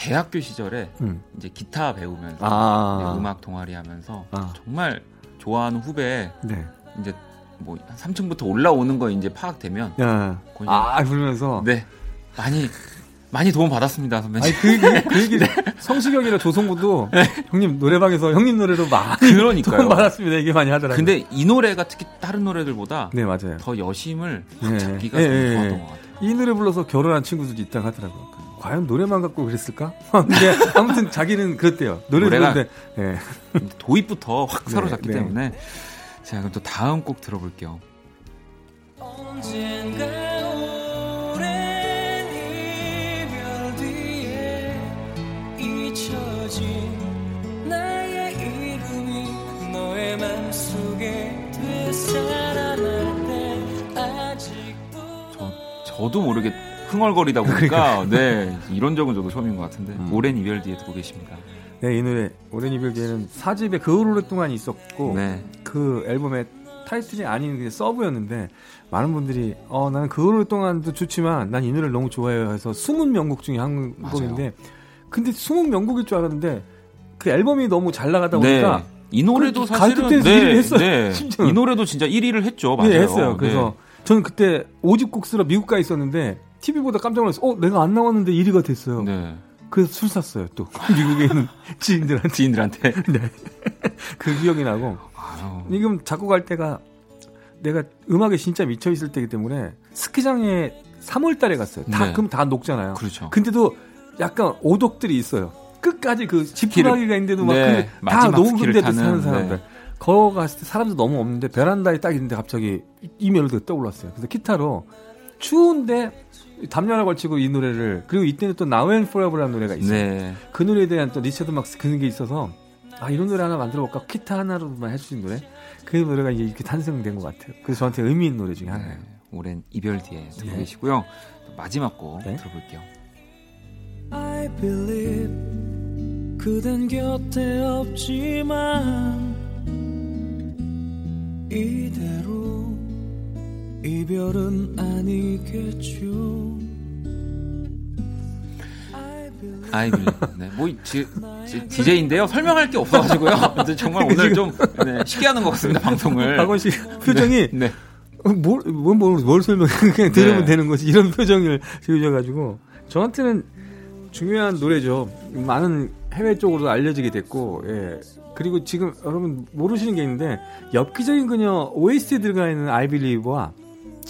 대학교 시절에 음. 이제 기타 배우면서 아. 네, 음악 동아리 하면서 아. 정말 좋아하는 후배 네. 이제 뭐 3층부터 올라오는 거 이제 파악되면 야. 아, 부르면서 네 많이 많이 도움 받았습니다 선배님. 아니 그, 그, 그 얘기 [laughs] 성시경이나 조성구도 형님 노래방에서 형님 노래로 많이 네. 그러니까요. 도움 받았습니다 얘기 많이 하더라고요. 근데 이 노래가 특히 다른 노래들보다 네 맞아요. 더 여심을 확 네. 잡기가 예, 좀 예, 좋았던 예. 것 같아요. 이 노래 불러서 결혼한 친구들도 있다고 하더라고요. 과연 노래만 갖고 그랬을까? [laughs] 어, 네. 아무튼 자기는 그랬대요. 노래 가 네. 도입부터 확 사로잡기 네, 네. 때문에 자 그럼 또 다음 곡 들어볼게요. 저, 저도 모르게 흥얼거리다 보니까 네 이런 적은 저도 처음인 것 같은데 음. 오랜 이별 뒤에 듣고 계십니다. 네, 이 노래 오랜 이별 뒤에는 사집에 그 오랫동안 있었고 네. 그 앨범의 타이틀이 아닌 그냥 서브였는데 많은 분들이 어 나는 그 오랫동안도 좋지만 난 이 노래를 너무 좋아해요 해서 숨은 명곡 중에 한. 곡인데 근데 숨은 명곡일 줄 알았는데 그 앨범이 너무 잘 나가다 네. 보니까 이 노래도 그 사실은 네, 1위를 했어요, 네. [laughs] 이 노래도 진짜 1위를 했죠. 맞아요. 네, 했어요. 그래서 네. 저는 그때 오집곡 쓰러 미국 가 있었는데 TV보다 깜짝 놀랐어요. 어, 내가 안 나왔는데 1위가 됐어요. 네. 그래서 술 샀어요. 또 [laughs] 미국에 있는 지인들한테 지인들한테 [laughs] 그 기억이 나고 아유, 지금 작곡할 때가 내가 음악에 진짜 미쳐 있을 때이기 때문에 스키장에 3월 달에 갔어요. 다 네. 그럼 다 녹잖아요. 그렇죠. 근데도 약간 오독들이 있어요. 끝까지 그 지푸라기가 있는데도 막 네, 다 마지막 녹은 스키를 데도 타는, 사는 사람들. 네. 거 갔을 때 사람도 너무 없는데 베란다에 딱 있는데 갑자기 이 멜로디가 떠올랐어요. 그래서 기타로 추운데 담요 하나 걸치고 이 노래를 그리고 이때는 또 Now and Forever라는 노래가 있어요. 네. 그 노래에 대한 또 리처드 막스 그런 게 있어서 아 이런 노래 하나 만들어 볼까 기타 하나로만 해주신 노래 그 노래가 이제 이렇게 탄생된 것 같아요. 그래서 저한테 의미 있는 노래 중에 하나예요. 네. 오랜 이별 뒤에 듣고 네. 계시고요. 또 마지막 곡 네. 들어볼게요. I believe 그댄 곁에 없지만 이대로 이별은 아니겠죠 I believe 아이 빌 네. 뭐 지, 지, DJ인데요. 설명할 게 없어가지고요. [laughs] 정말 오늘 좀 네, 쉽게 하는 것 같습니다. 방송을. 박원 씨 표정이 네. 어, 뭘, 뭘, 뭘, 뭘 설명해. 그냥 들으면 네. 되는 거지. 이런 표정을 지으셔가지고. 저한테는 중요한 노래죠. 많은 해외 쪽으로 알려지게 됐고, 예. 그리고 지금 여러분 모르시는 게 있는데, 엽기적인 그녀 OST에 들어가 있는 Believe와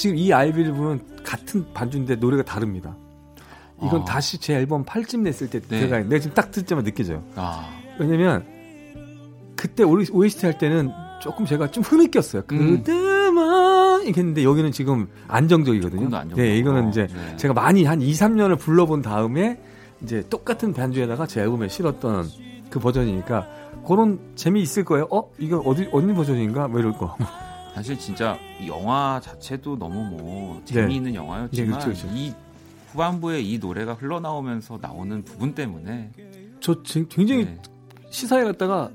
지금 이 I Believe는 같은 반주인데 노래가 다릅니다. 이건 아. 다시 제 앨범 8집 냈을 때 네. 들어가 있는데, 지금 딱 듣자마자 느껴져요. 아, 왜냐면 그때 OST 할 때는 조금 제가 좀 흐느꼈어요. 음. 그때만 이렇게 했는데 여기는 지금 안정적이거든요. 네, 이거는 이제 네. 제가 많이 한 2, 3년을 불러본 다음에 이제 똑같은 반주에다가 제 앨범에 실었던 그 버전이니까 그런 재미 있을 거예요. 어, 이거 어디 어느 버전인가? 뭐 이럴 거. 사실 진짜 이 영화 자체도 너무 뭐 재미있는 영화였지만 네, 그렇죠, 그렇죠. 이 후반부에 이 노래가 흘러나오면서 나오는 부분 때문에 저 지- 굉장히 네. 시사회 갔다가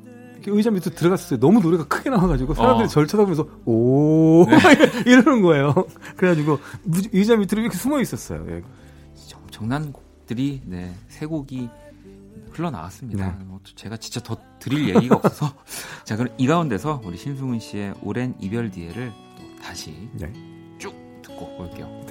의자 밑으로 들어갔어요. 너무 노래가 크게 나와가지고 사람들이 어. 절 쳐다보면서 오 [laughs] 이러는 거예요. [laughs] 그래가지고 무- 의자 밑으로 이렇게 숨어 있었어요. 예. 엄청난 곡들이 네, 세 곡이 흘러나왔습니다. 네. 뭐 제가 진짜 더 드릴 얘기가 없어서 [laughs] 자 그럼 이 가운데서 우리 신승훈 씨의 오랜 이별 뒤에를 또 다시 네. 쭉 듣고 올게요.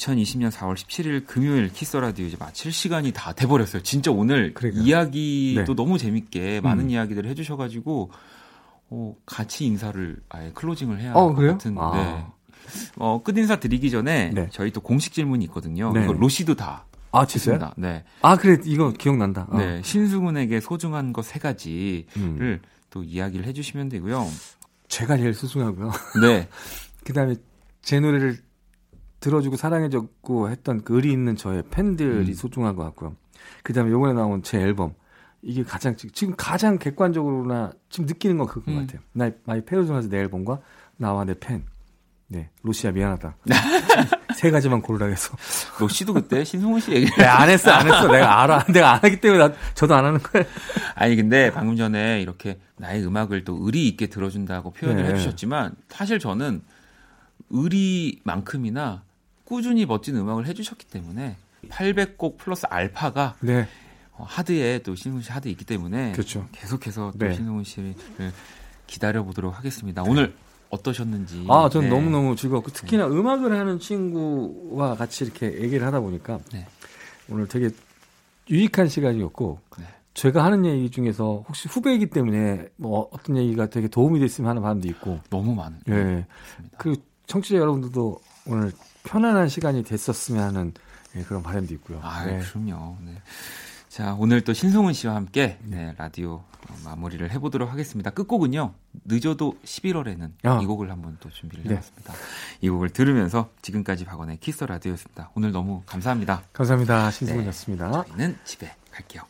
2020년 4월 17일 금요일 키스 라디오 이제 마칠 시간이 다 돼버렸어요. 진짜 오늘 그러니까요. 이야기도 네. 너무 재밌게 많은 음. 이야기들을 해주셔가지고 어, 같이 인사를 아예 클로징을 해야 어, 할것 그래요? 같은. 아. 네. 어, 끝 인사 드리기 전에 네. 저희 또 공식 질문이 있거든요. 네. 이거 로시도 다 아 진짜요? 했습니다. 네. 아 그래 이거 기억난다. 어. 네. 신승훈에게 소중한 것 세 가지를 음. 또 이야기를 해주시면 되고요. 제가 제일 소중하고요. 네. [laughs] 그 다음에 제 노래를 들어주고 사랑해줬고 했던 그 의리 있는 저의 팬들이 음. 소중한 것 같고요. 그 다음에 요번에 나온 제 앨범 이게 가장 지- 지금 가장 객관적으로나 지금 느끼는 건 그건 음. 것 같아요. 나 My Personas 내 앨범과 나와 내 팬. 네 로시아 미안하다. [laughs] 세 가지만 고르라 해서. 로시도 그때 신승훈 씨 얘기를 네, 안 했어 안 했어 내가 알아 내가 안 하기 때문에 나, 저도 안 하는 거예요. 아니 근데 방금 전에 이렇게 나의 음악을 또 의리 있게 들어준다고 표현을 네. 해주셨지만 사실 저는 의리만큼이나 꾸준히 멋진 음악을 해주셨기 때문에 800곡 플러스 알파가 네 어, 하드에 또 신승훈 씨 하드에 있기 때문에 그렇죠. 계속해서 또 네. 신승훈 씨를 기다려 보도록 하겠습니다. 오늘 어떠셨는지. 아, 전 네. 너무너무 즐겁고 특히나 음악을 하는 친구와 같이 이렇게 얘기를 하다 보니까 네. 오늘 되게 유익한 시간이었고 네. 제가 하는 얘기 중에서 혹시 후배이기 때문에 뭐 어떤 얘기가 되게 도움이 됐으면 하는 바람도 있고. 너무 많은. 예. 그 청취자 여러분들도 오늘 편안한 시간이 됐었으면 하는 예, 그런 바람도 있고요. 아, 네. 그럼요. 네. 자, 오늘 또 신송은 씨와 함께 네, 라디오 어, 마무리를 해보도록 하겠습니다. 끝곡은요, 늦어도 11월에는 아. 이 곡을 한번 또 준비를 네. 해봤습니다. 이 곡을 들으면서 지금까지 박원의 키스 라디오였습니다. 오늘 너무 감사합니다. 감사합니다. 신승훈이었습니다. 저희는 집에 갈게요.